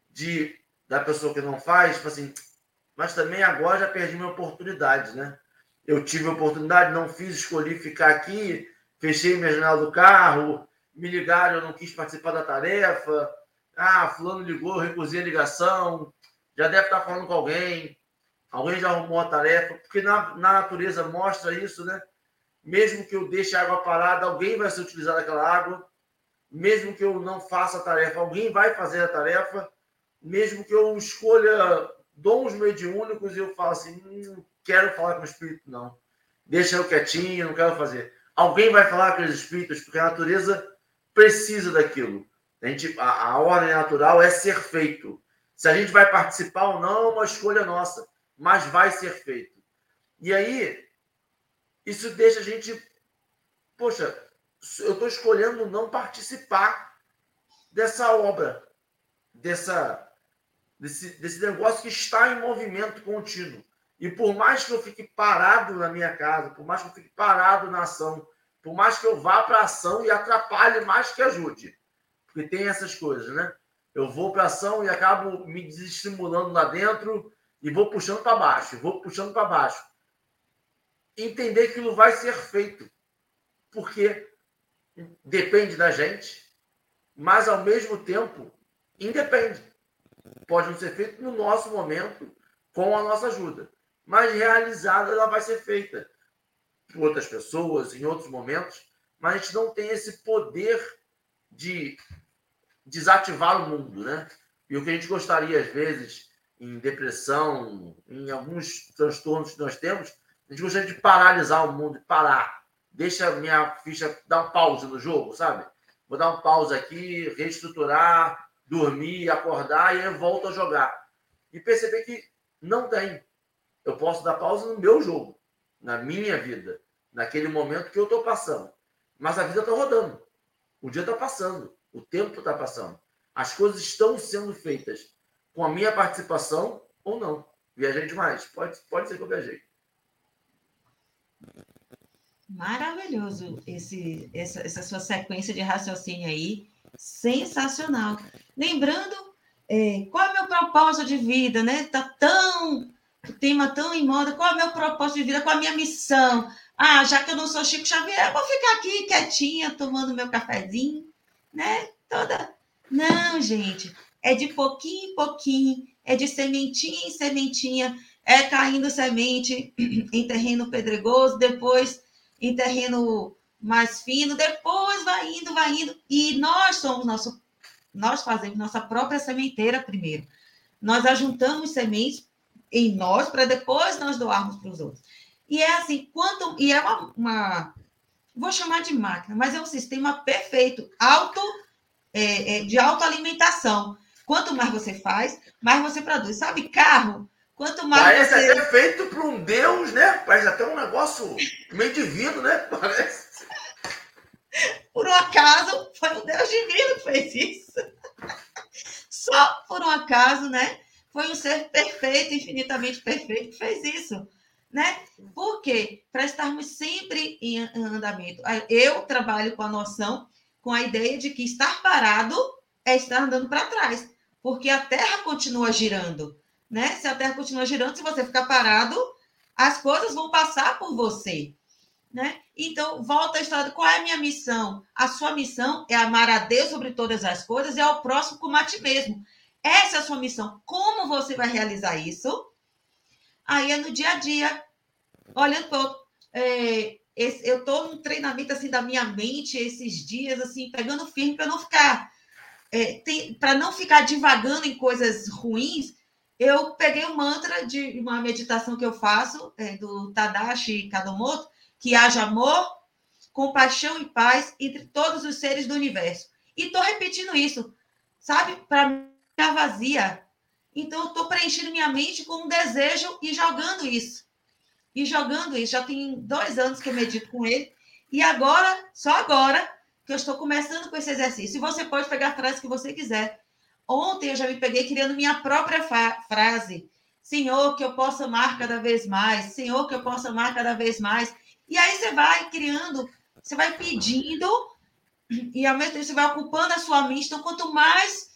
De da pessoa que não faz, tipo assim, mas também agora já perdi minha oportunidade, né? eu tive a oportunidade, não fiz, escolhi ficar aqui, fechei minha janela do carro, me ligaram, eu não quis participar da tarefa. Ah, fulano ligou, recusei a ligação, já deve estar falando com alguém, alguém já arrumou a tarefa, porque na, na natureza mostra isso, né? Mesmo que eu deixe a água parada, alguém vai ser utilizado aquela água. Mesmo que eu não faça a tarefa, alguém vai fazer a tarefa. Mesmo que eu escolha dons mediúnicos e eu falo assim, hum, quero falar com o espírito, não. Deixa eu quietinho, não quero fazer. Alguém vai falar com os espíritos, porque a natureza precisa daquilo. A, gente, a, a ordem natural é ser feito. Se a gente vai participar ou não, é uma escolha nossa, mas vai ser feito. E aí, isso deixa a gente. Poxa, eu estou escolhendo não participar dessa obra, dessa, desse, desse negócio que está em movimento contínuo. E por mais que eu fique parado na minha casa, por mais que eu fique parado na ação, por mais que eu vá para a ação e atrapalhe mais que ajude, Porque tem essas coisas, né? Eu vou para ação e acabo me desestimulando lá dentro e vou puxando para baixo, vou puxando para baixo. Entender que aquilo vai ser feito. Porque depende da gente, mas ao mesmo tempo independe. Pode não ser feito no nosso momento, com a nossa ajuda, mas realizada ela vai ser feita por outras pessoas, em outros momentos, mas a gente não tem esse poder de desativar o mundo, né? E o que a gente gostaria, às vezes, em depressão, em alguns transtornos que nós temos, a gente gostaria de paralisar o mundo, parar. Deixa a minha ficha dar um pause no jogo, sabe? Vou dar um pause aqui, reestruturar, dormir, acordar e aí volto a jogar. E perceber que não tem. Eu posso dar pausa no meu jogo, na minha vida, naquele momento que eu estou passando. Mas a vida está rodando. O dia está passando. O tempo está passando. As coisas estão sendo feitas com a minha participação ou não. Viajei demais. Pode, pode ser que eu viajei. Maravilhoso esse, essa, essa sua sequência de raciocínio aí. Sensacional. Lembrando, é, qual é o meu propósito de vida, né? Tá tão, tema tão em moda. Qual é o meu propósito de vida? Qual é a minha missão? Ah, já que eu não sou Chico Xavier, eu vou ficar aqui quietinha, tomando meu cafezinho, né? Toda. Não, gente. É de pouquinho em pouquinho, é de sementinha em sementinha, é caindo semente em terreno pedregoso, depois em terreno mais fino, depois vai indo, vai indo. E nós somos nosso, nós fazemos nossa própria sementeira primeiro. Nós ajuntamos sementes em nós para depois nós doarmos para os outros. E é assim, quanto e é uma, uma, vou chamar de máquina, mas é um sistema perfeito, auto é, é, de autoalimentação. Quanto mais você faz, mais você produz. Sabe, carro? Quanto mais Parece você... até feito para um Deus, né? Parece até um negócio meio divino, né? Parece. Por um acaso, foi o Deus divino que fez isso. Só por um acaso, né? Foi um ser perfeito, infinitamente perfeito, que fez isso. Né? Por quê? Para estarmos sempre em andamento. Eu trabalho com a noção, com a ideia de que estar parado é estar andando para trás, porque a Terra continua girando. Né? Se a Terra continua girando, se você ficar parado, as coisas vão passar por você. Né? Então, volta a história. Qual é a minha missão? A sua missão é amar a Deus sobre todas as coisas e ao próximo como a ti mesmo. Essa é a sua missão. Como você vai realizar isso? Aí é no dia a dia. Olha, eu é, esse, eu estou num treinamento assim da minha mente esses dias, assim, pegando firme para não ficar. É, para não ficar divagando em coisas ruins, eu peguei o um mantra de uma meditação que eu faço, é, do Tadashi Kadomoto, que haja amor, compaixão e paz entre todos os seres do universo. E estou repetindo isso, sabe? Para mim, é vazia. Então, eu estou preenchendo minha mente com um desejo e jogando isso. E jogando isso. Já tem dois anos que eu medito com ele. E agora, só agora, que eu estou começando com esse exercício. E você pode pegar a frase que você quiser. Ontem eu já me peguei criando minha própria frase. Senhor, que eu possa amar cada vez mais. Senhor, que eu possa amar cada vez mais. E aí você vai criando, você vai pedindo, e ao mesmo tempo você vai ocupando a sua mente. Então, quanto mais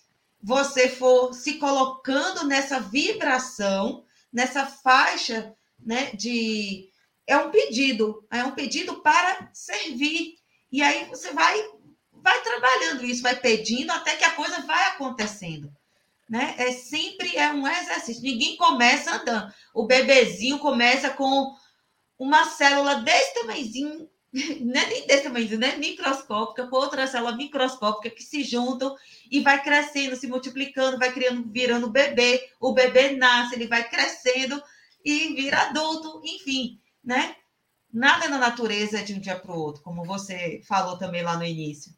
você for se colocando nessa vibração, nessa faixa, né, de é um pedido, é um pedido para servir. E aí você vai vai trabalhando isso, vai pedindo até que a coisa vai acontecendo. Né? É sempre é um exercício. Ninguém começa andando. O bebezinho começa com uma célula desse tamanhozinho, não é nem desse tamanhozinho, né? Microscópica, com outra célula microscópica que se juntam e vai crescendo, se multiplicando, vai criando, virando bebê. O bebê nasce, ele vai crescendo e vira adulto, enfim, né? Nada na natureza é de um dia para o outro, como você falou também lá no início.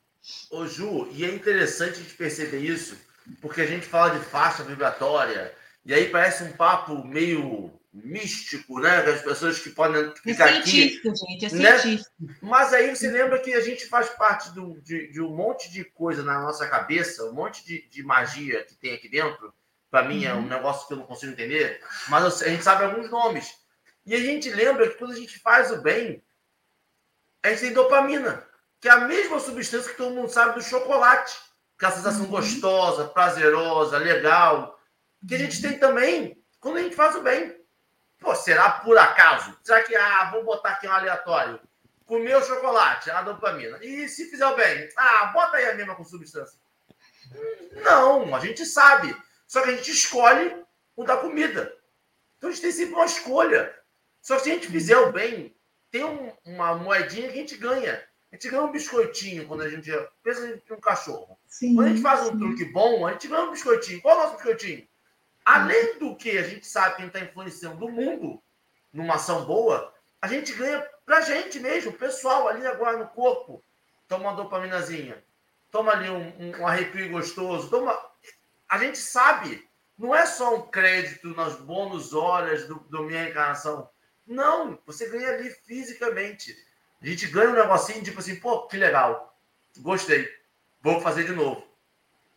Ô Ju, e é interessante a gente perceber isso, porque a gente fala de faixa vibratória, e aí parece um papo meio místico, né? Das pessoas que podem ficar é científico, aqui. gente, é né? científico. Mas aí você lembra que a gente faz parte do, de, de, um monte de coisa na nossa cabeça, um monte de, de magia que tem aqui dentro. Para mim uhum. é um uhum. negócio que eu não consigo entender, mas a gente sabe alguns nomes. E a gente lembra que quando a gente faz o bem, a gente tem dopamina, que é a mesma substância que todo mundo sabe do chocolate. aquela sensação uhum. gostosa, prazerosa, legal, que a gente tem também quando a gente faz o bem. Pô, será por acaso? Será que, ah, vou botar aqui um aleatório? Comer o chocolate, a dopamina. E se fizer o bem? Ah, bota aí a mesma com substância. Não, a gente sabe. Só que a gente escolhe o da comida. Então a gente tem sempre uma escolha. Só que se a gente fizer o bem, tem um, uma moedinha que a gente ganha. A gente ganha um biscoitinho quando a gente. Pensa em um cachorro. Sim, quando a gente faz um sim. truque bom, a gente ganha um biscoitinho. Qual é o nosso biscoitinho? Além do que a gente sabe que a gente está influenciando o mundo numa ação boa, a gente ganha pra gente mesmo, pessoal ali agora no corpo. Toma uma dopaminazinha, toma ali um, um, arrepio gostoso, toma. A gente sabe, não é só um crédito nas bônus horas do, do minha reencarnação. Não, você ganha ali fisicamente. A gente ganha um negocinho, tipo assim, pô, que legal. Gostei. Vou fazer de novo.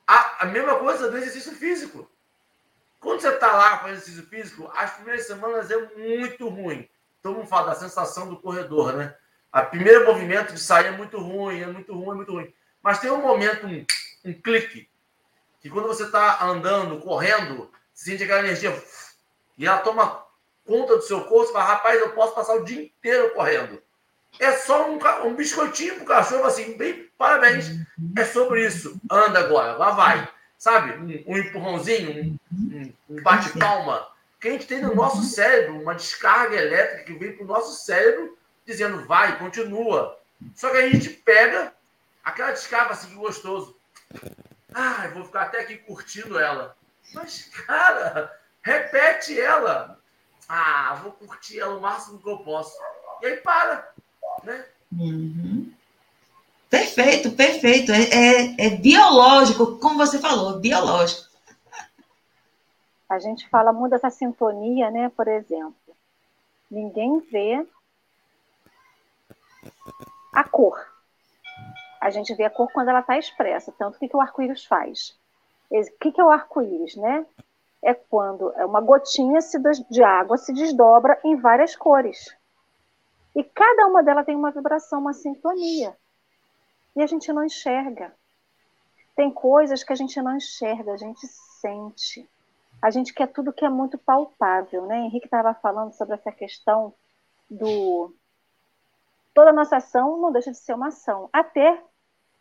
A, a mesma coisa do exercício físico. Quando você está lá fazendo exercício físico, as primeiras semanas é muito ruim. Todo mundo fala da sensação do corredor, né? A primeiro movimento de sair é muito ruim, é muito ruim, é muito ruim. Mas tem um momento, um, um clique, que quando você está andando, correndo, você sente aquela energia e ela toma conta do seu corpo, você fala, rapaz, eu posso passar o dia inteiro correndo. É só um, um biscoitinho pro cachorro, assim, bem, parabéns. É sobre isso. Anda agora, lá vai sabe? Um, um empurrãozinho, um, um bate-palma, que a gente tem no nosso cérebro, uma descarga elétrica que vem para o nosso cérebro dizendo vai, continua. Só que a gente pega aquela descarga assim, que gostoso. Ah, eu vou ficar até aqui curtindo ela. Mas, cara, repete ela. Ah, vou curtir ela o máximo que eu posso. E aí para, né? Uhum. Perfeito, perfeito. É, é, é, biológico, como você falou, biológico. A gente fala muito dessa sintonia, né? Por exemplo, ninguém vê a cor. A gente vê a cor quando ela está expressa. Tanto que, que o arco-íris faz? O que, que é o arco-íris, né? É quando é uma gotinha de água se desdobra em várias cores. E cada uma delas tem uma vibração, uma sintonia e a gente não enxerga. Tem coisas que a gente não enxerga, a gente sente. A gente quer tudo que é muito palpável, né? Henrique estava falando sobre essa questão do toda nossa ação não deixa de ser uma ação. Até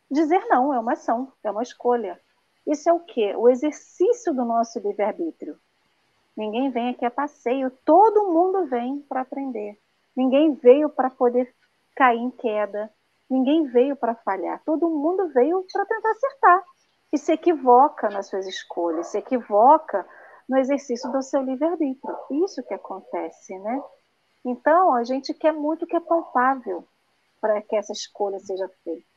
dizer não é uma ação, é uma escolha. Isso é o quê? O exercício do nosso livre-arbítrio. Ninguém vem aqui a passeio, todo mundo vem para aprender. Ninguém veio para poder cair em queda, Ninguém veio para falhar, todo mundo veio para tentar acertar. E se equivoca nas suas escolhas, se equivoca no exercício do seu livre-arbítrio. Isso que acontece, né? Então, a gente quer muito que é palpável para que essa escolha seja feita.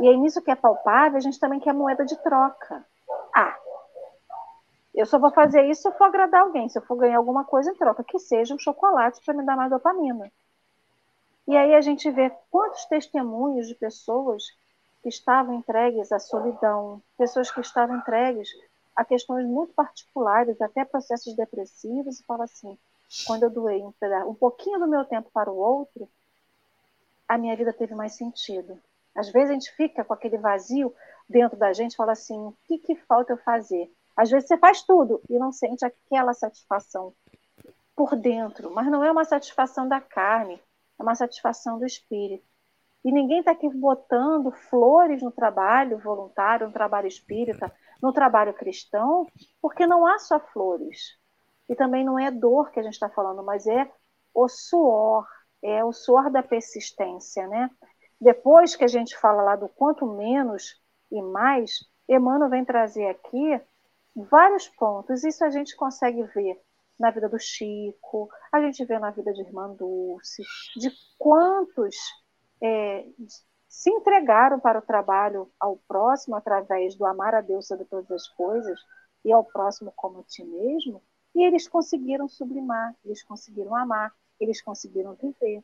E aí, nisso que é palpável, a gente também quer moeda de troca. Ah, eu só vou fazer isso se eu for agradar alguém, se eu for ganhar alguma coisa em troca, que seja um chocolate para me dar mais dopamina. E aí a gente vê quantos testemunhos de pessoas que estavam entregues à solidão, pessoas que estavam entregues a questões muito particulares, até processos depressivos, e fala assim: quando eu doei um, pedaço, um pouquinho do meu tempo para o outro, a minha vida teve mais sentido. Às vezes a gente fica com aquele vazio dentro da gente, fala assim: o que, que falta eu fazer? Às vezes você faz tudo e não sente aquela satisfação por dentro, mas não é uma satisfação da carne, é uma satisfação do espírito. E ninguém está aqui botando flores no trabalho voluntário, no trabalho espírita, no trabalho cristão, porque não há só flores. E também não é dor que a gente está falando, mas é o suor, é o suor da persistência, né? Depois que a gente fala lá do quanto menos e mais, Emmanuel vem trazer aqui vários pontos. Isso a gente consegue ver na vida do Chico, a gente vê na vida de Irmã Dulce, de quantos é, se entregaram para o trabalho ao próximo através do amar a Deus sobre todas as coisas e ao próximo como a ti mesmo, e eles conseguiram sublimar, eles conseguiram amar, eles conseguiram viver.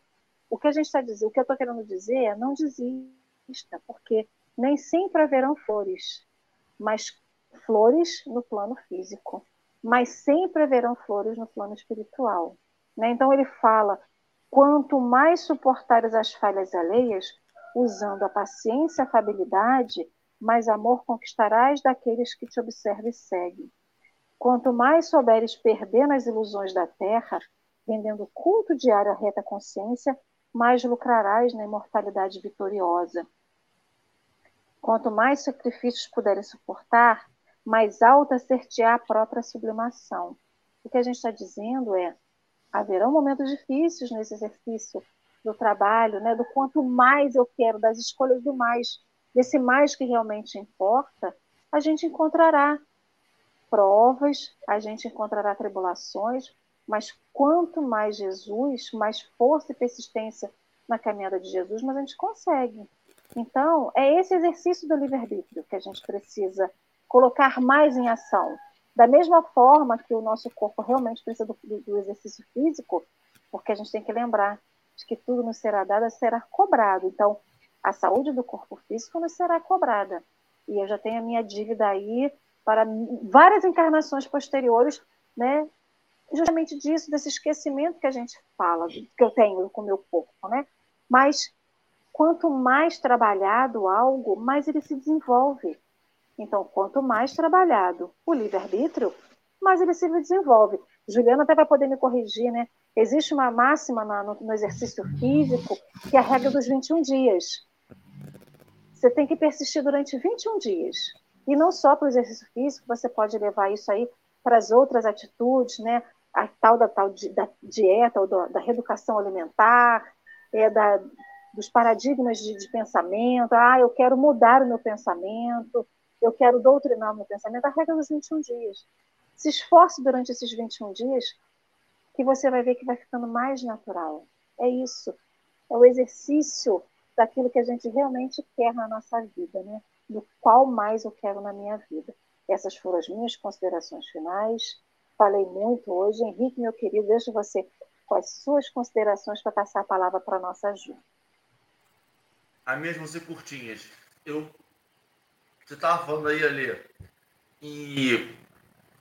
O que a gente está dizendo, o que eu estou querendo dizer é não desista, porque nem sempre haverão flores, mas flores no plano físico mas sempre haverão flores no plano espiritual. Né? Então ele fala: quanto mais suportares as falhas alheias, usando a paciência e a afabilidade, mais amor conquistarás daqueles que te observam e seguem. Quanto mais souberes perder nas ilusões da terra, rendendo culto diário à reta consciência, mais lucrarás na imortalidade vitoriosa. Quanto mais sacrifícios puderes suportar, mais alta ser-te-á a própria sublimação. O que a gente está dizendo é: haverão momentos difíceis nesse exercício do trabalho, né, do quanto mais eu quero, das escolhas do mais, desse mais que realmente importa, a gente encontrará provas, a gente encontrará tribulações, mas quanto mais Jesus, mais força e persistência na caminhada de Jesus, mas a gente consegue. Então, é esse exercício do livre-arbítrio que a gente precisa colocar mais em ação. Da mesma forma que o nosso corpo realmente precisa do, do exercício físico, porque a gente tem que lembrar de que tudo nos será dado, será cobrado. Então, a saúde do corpo físico nos será cobrada. E eu já tenho a minha dívida aí para várias encarnações posteriores, né? Justamente disso, desse esquecimento que a gente fala, que eu tenho com o meu corpo, né? Mas quanto mais trabalhado algo, mais ele se desenvolve. Então, quanto mais trabalhado o livre-arbítrio, mais ele se desenvolve. Juliana até vai poder me corrigir, né? Existe uma máxima no, exercício físico que é a regra dos 21 dias. Você tem que persistir durante 21 dias. E não só para o exercício físico, você pode levar isso aí para as outras atitudes, né? A tal da tal da dieta ou do, da reeducação alimentar, é, da, dos paradigmas de, de, pensamento. Ah, eu quero mudar o meu pensamento, eu quero doutrinar meu pensamento. A regra dos 21 dias. Se esforce durante esses 21 dias, que você vai ver que vai ficando mais natural. É isso. É o exercício daquilo que a gente realmente quer na nossa vida, né? do qual mais eu quero na minha vida. Essas foram as minhas considerações finais. Falei muito hoje. Henrique, meu querido, deixo você com as suas considerações para passar a palavra para a nossa Ju. As minhas vão curtinhas. Eu, você estava falando aí, Ali, e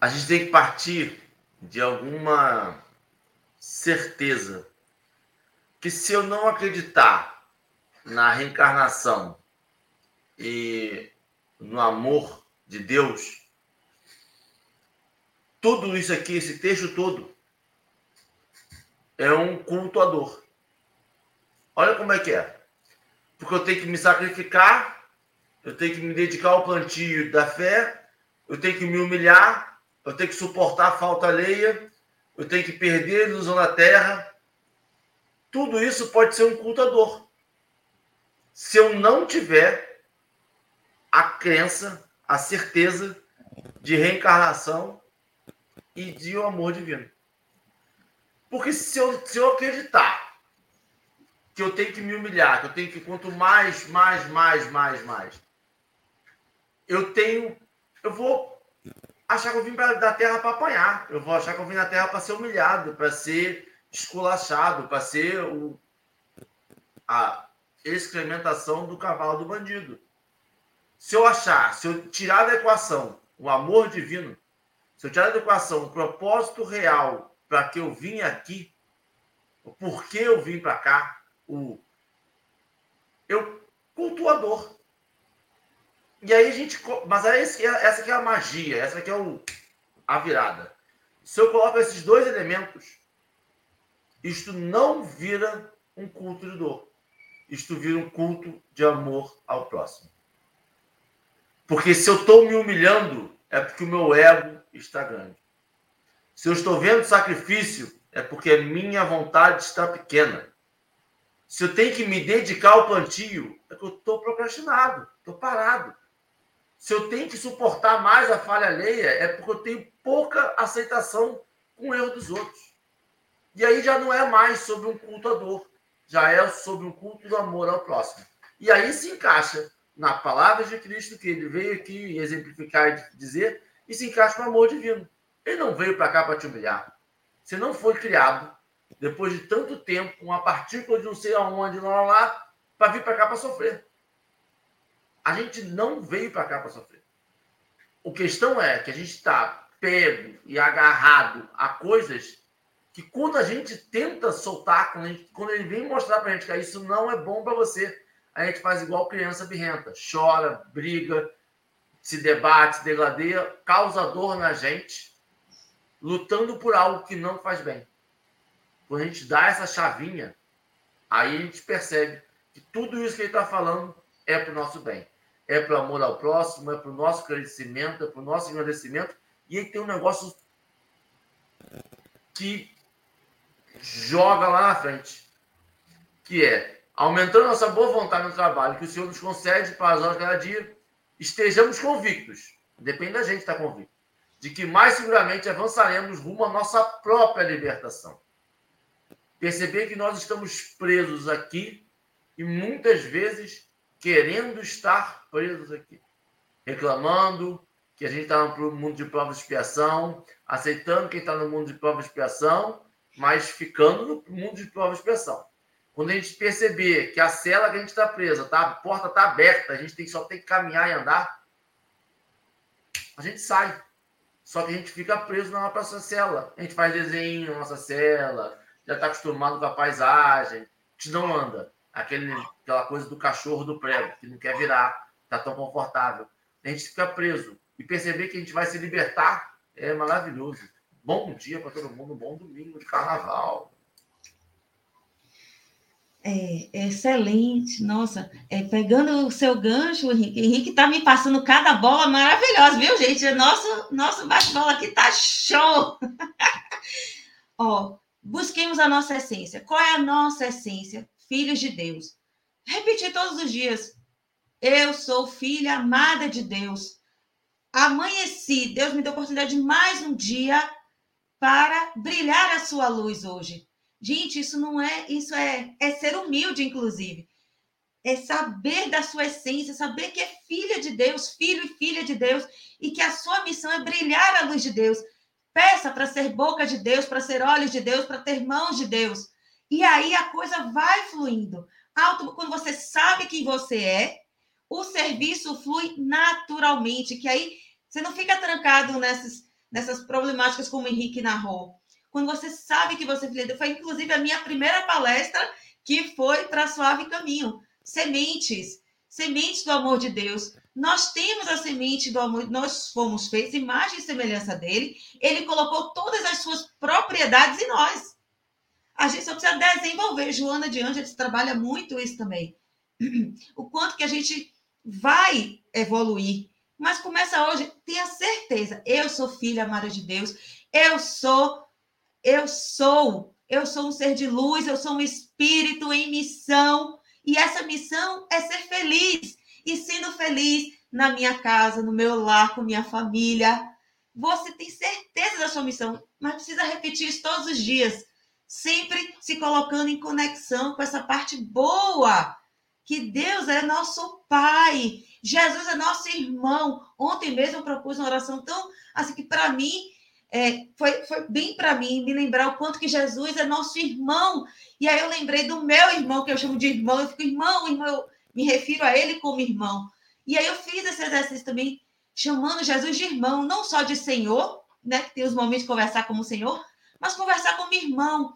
a gente tem que partir de alguma certeza que se eu não acreditar na reencarnação e no amor de Deus, tudo isso aqui, esse texto todo, é um culto à dor. Olha como é que é. Porque eu tenho que me sacrificar, eu tenho que me dedicar ao plantio da fé, eu tenho que me humilhar, eu tenho que suportar a falta alheia, eu tenho que perder a ilusão da terra. Tudo isso pode ser um culto à dor. Se eu não tiver a crença, a certeza de reencarnação e de um amor divino. Porque se eu, se eu acreditar que eu tenho que me humilhar, que eu tenho que, quanto mais, mais, mais, mais, mais, eu tenho, eu vou achar que eu vim pra, da terra para apanhar, eu vou achar que eu vim da terra para ser humilhado, para ser esculachado, para ser o, a excrementação do cavalo do bandido. Se eu achar, se eu tirar da equação o amor divino, se eu tirar da equação o propósito real para que eu vim aqui, o porquê eu vim para cá, o eu cultuo a dor. E aí a gente, mas é esse, essa que é a magia, essa que é o, a virada. Se eu coloco esses dois elementos, isto não vira um culto de dor. Isto vira um culto de amor ao próximo. Porque se eu estou me humilhando, é porque o meu ego está grande. Se eu estou vendo sacrifício, é porque a minha vontade está pequena. Se eu tenho que me dedicar ao plantio, é que eu estou procrastinado, estou parado. Se eu tenho que suportar mais a falha alheia, é porque eu tenho pouca aceitação com o erro dos outros. E aí já não é mais sobre um culto à dor, já é sobre um culto do amor ao próximo. E aí se encaixa na palavra de Cristo que ele veio aqui exemplificar e dizer, e se encaixa no amor divino. Ele não veio para cá para te humilhar. Você não foi criado, depois de tanto tempo, com uma partícula de não sei aonde, lá, lá, para vir para cá para sofrer. A gente não veio para cá para sofrer. O questão é que a gente está pego e agarrado a coisas que quando a gente tenta soltar, quando, gente, quando ele vem mostrar para a gente que isso não é bom para você, a gente faz igual criança birrenta, chora, briga, se debate, se degladeia, causa dor na gente, lutando por algo que não faz bem. Quando a gente dá essa chavinha, aí a gente percebe que tudo isso que ele está falando é para o nosso bem. É para amor ao próximo, é para o nosso crescimento, é para o nosso agradecimento. E aí tem um negócio que joga lá na frente, que é aumentando nossa boa vontade no trabalho, que o Senhor nos concede para as horas de cada dia, estejamos convictos, depende da gente estar convicto, de que mais seguramente avançaremos rumo à nossa própria libertação. Perceber que nós estamos presos aqui e muitas vezes querendo estar presos aqui, reclamando que a gente está no mundo de prova e expiação, aceitando quem está no mundo de prova e expiação, mas ficando no mundo de prova e expiação. Quando a gente perceber que a cela que a gente está presa, tá, a porta está aberta, a gente tem, só tem que caminhar e andar, a gente sai. Só que a gente fica preso na nossa cela. A gente faz desenho na nossa cela, já está acostumado com a paisagem, a gente não anda. Aquele, aquela coisa do cachorro do prego, que não quer virar, está tão confortável. A gente fica preso. E perceber que a gente vai se libertar é maravilhoso. Bom dia para todo mundo, bom domingo de carnaval. É, excelente, nossa, é, pegando o seu gancho, Henrique, Henrique tá me passando cada bola maravilhosa, viu, gente? Nosso, nosso bate-bola aqui tá show! Ó, busquemos a nossa essência. Qual é a nossa essência? Filhos de Deus. Repetir todos os dias. Eu sou filha amada de Deus. Amanheci, Deus me deu a oportunidade de mais um dia para brilhar a sua luz hoje. Gente, isso não é, isso é, é ser humilde, inclusive. É saber da sua essência, saber que é filha de Deus, filho e filha de Deus, e que a sua missão é brilhar a luz de Deus. Peça para ser boca de Deus, para ser olhos de Deus, para ter mãos de Deus. E aí a coisa vai fluindo. Alto, quando você sabe quem você é, o serviço flui naturalmente, que aí você não fica trancado nessas, nessas problemáticas como o Henrique narrou quando você sabe que você. Foi inclusive a minha primeira palestra que foi para Suave Caminho. Sementes, sementes do amor de Deus. Nós temos a semente do amor, nós fomos feitos imagem e semelhança dele. Ele colocou todas as suas propriedades em nós. A gente só precisa desenvolver. Joana de Ângeles trabalha muito isso também. O quanto que a gente vai evoluir. Mas começa hoje, tenha certeza. Eu sou filha amada de Deus. Eu sou eu sou, eu sou um ser de luz, eu sou um espírito em missão. E essa missão é ser feliz. E sendo feliz na minha casa, no meu lar, com minha família. Você tem certeza da sua missão, mas precisa repetir isso todos os dias. Sempre se colocando em conexão com essa parte boa. Que Deus é nosso Pai. Jesus é nosso irmão. Ontem mesmo eu propus uma oração tão assim que para mim é, foi, foi bem para mim me lembrar o quanto que Jesus é nosso irmão. E aí eu lembrei do meu irmão, que eu chamo de irmão, eu fico irmão, irmão, eu me refiro a ele como irmão. E aí eu fiz esse exercício também, chamando Jesus de irmão, não só de Senhor, né? Que tem os momentos de conversar como Senhor, mas conversar como irmão.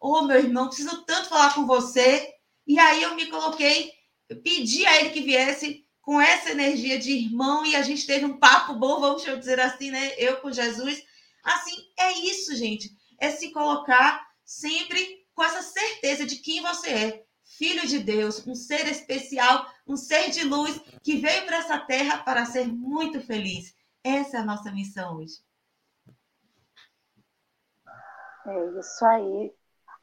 Ô, oh, meu irmão, preciso tanto falar com você. E aí eu me coloquei, pedi a ele que viesse com essa energia de irmão e a gente teve um papo bom, vamos dizer assim, né? Eu com Jesus Assim, é isso, gente. É se colocar sempre com essa certeza de quem você é. Filho de Deus, um ser especial, um ser de luz que veio para essa terra para ser muito feliz. Essa é a nossa missão hoje. É isso aí.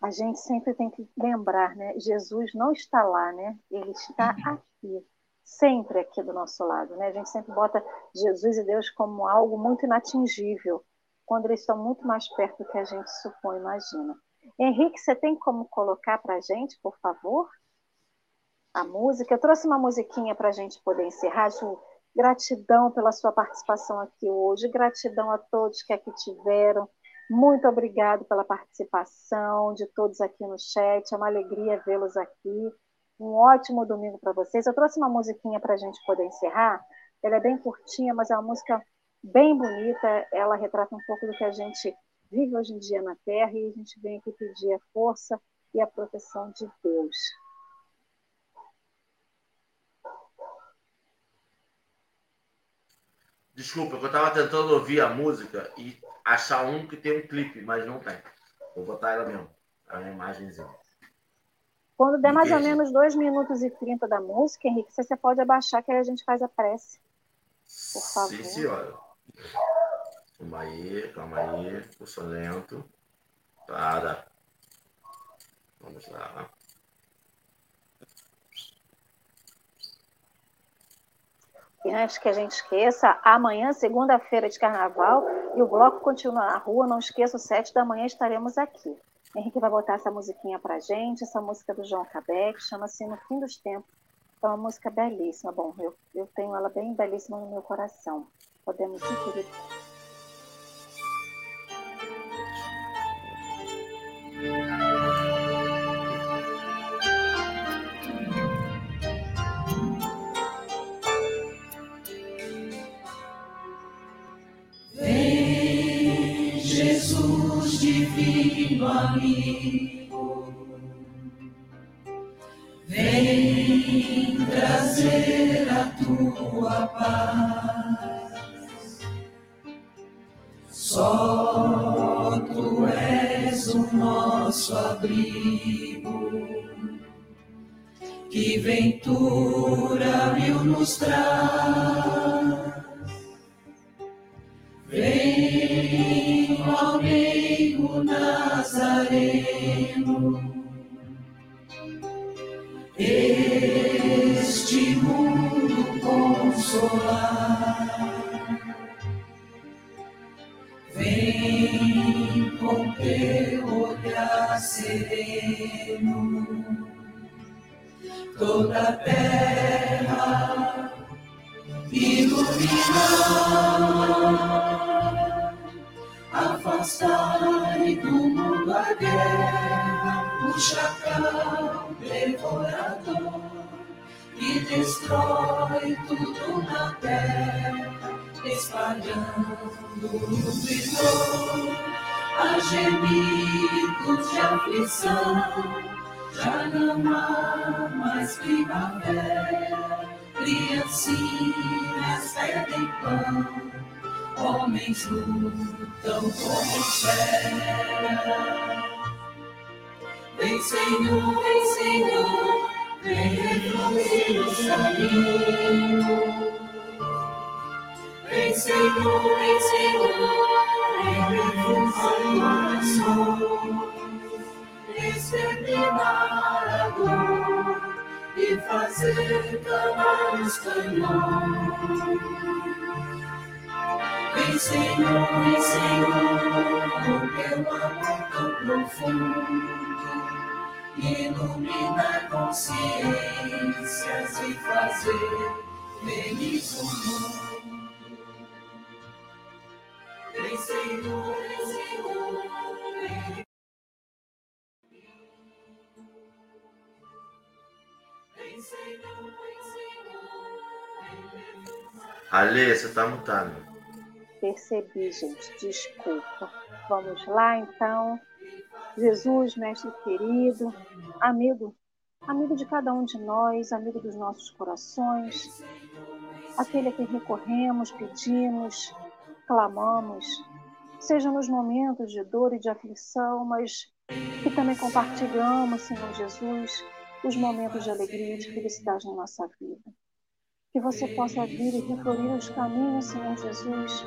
A gente sempre tem que lembrar, né? Jesus não está lá, né? Ele está aqui, sempre aqui do nosso lado, né? A gente sempre bota Jesus e Deus como algo muito inatingível quando eles estão muito mais perto do que a gente supõe, imagina. Henrique, você tem como colocar para a gente, por favor? A música. Eu trouxe uma musiquinha para a gente poder encerrar. Ju, gratidão pela sua participação aqui hoje. Gratidão a todos que aqui tiveram. Muito obrigado pela participação de todos aqui no chat. É uma alegria vê-los aqui. Um ótimo domingo para vocês. Eu trouxe uma musiquinha para a gente poder encerrar. Ela é bem curtinha, mas é uma música bem bonita. Ela retrata um pouco do que a gente vive hoje em dia na Terra e a gente vem aqui pedir a força e a proteção de Deus. Desculpa, eu estava tentando ouvir a música e achar um que tem um clipe, mas não tem. Vou botar ela mesmo, a imagenzinha. Quando der mais ou menos 2 minutos e 30 da música, Henrique, você pode abaixar que aí a gente faz a prece. Por favor. Sim, senhora. Calma aí, calma aí. Pulso lento. Para. Vamos lá. Antes que a gente esqueça, amanhã, segunda-feira de carnaval, e o bloco continua na rua. Não esqueça, sete da manhã estaremos aqui. Henrique vai botar essa musiquinha pra gente, essa música do João Cabeck, chama-se No Fim dos Tempos. É uma música belíssima. Bom, eu, eu tenho ela bem belíssima no meu coração. Podemos ir, divino amigo, vem trazer a tua paz. Só tu és o nosso abrigo, que ventura mil nos traz. Vem, Nazareno, este mundo consolar. Vem com teu olhar sereno, toda a terra iluminar, afastar do mundo a guerra, o chacal devorador que destrói tudo na terra, espalhando o vigor, a gemidos de aflição, já não há mais primavera criancinhas pedem pão, homens lutam como fé. Vem Senhor, vem Senhor, vem refluir o caminho. Vem Senhor, vem Senhor, vem refluir o exterminar a dor e fazer calar os canhões. Vem Senhor, vem Senhor, com teu amor tão profundo, ilumina consciências e fazer feliz o mundo. Vem Senhor, vem Senhor, vem Ale, você tá mutado. Percebi, gente, desculpa. Vamos lá, então. Jesus, mestre querido, amigo, amigo de cada um de nós, amigo dos nossos corações, aquele a quem recorremos, pedimos, clamamos, seja nos momentos de dor e de aflição, mas que também compartilhamos, Senhor Jesus, os momentos de alegria e de felicidade na nossa vida. Que você possa vir e reflorir os caminhos, Senhor Jesus,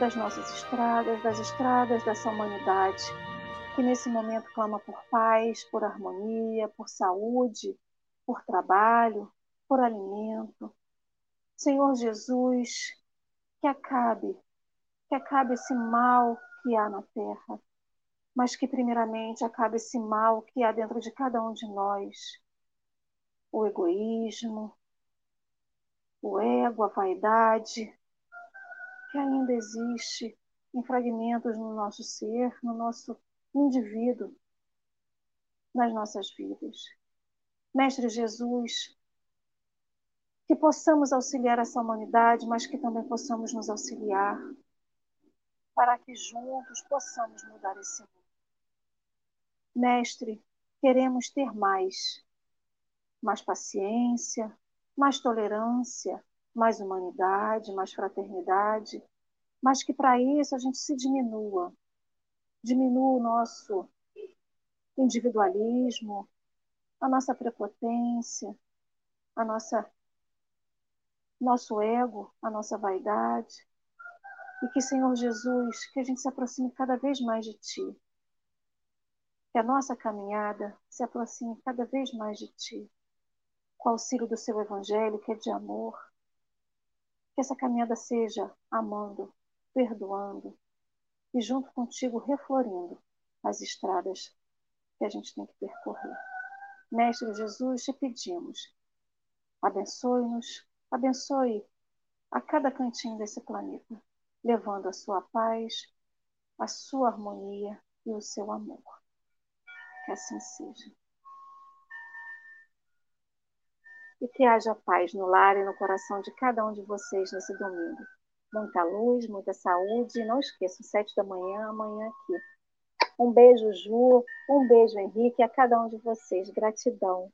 das nossas estradas, das estradas dessa humanidade, que nesse momento clama por paz, por harmonia, por saúde, por trabalho, por alimento. Senhor Jesus, que acabe, que acabe esse mal que há na terra mas que primeiramente acabe esse mal que há dentro de cada um de nós. O egoísmo, o ego, a vaidade, que ainda existe em fragmentos no nosso ser, no nosso indivíduo, nas nossas vidas. Mestre Jesus, que possamos auxiliar essa humanidade, mas que também possamos nos auxiliar, para que juntos possamos mudar esse mundo. Mestre, queremos ter mais, mais paciência, mais tolerância, mais humanidade, mais fraternidade, mas que para isso a gente se diminua, diminua o nosso individualismo, a nossa prepotência, a nossa nosso ego, a nossa vaidade, e que Senhor Jesus, que a gente se aproxime cada vez mais de ti. Que a nossa caminhada se aproxime cada vez mais de ti. Com o auxílio do seu evangelho, que é de amor. Que essa caminhada seja amando, perdoando e junto contigo reflorindo as estradas que a gente tem que percorrer. Mestre Jesus, te pedimos, abençoe-nos, abençoe a cada cantinho desse planeta, levando a sua paz, a sua harmonia e o seu amor. Que assim seja. E que haja paz no lar e no coração de cada um de vocês nesse domingo. Muita luz, muita saúde. E não esqueça, sete da manhã, amanhã aqui. Um beijo, Ju. Um beijo, Henrique, a cada um de vocês. Gratidão.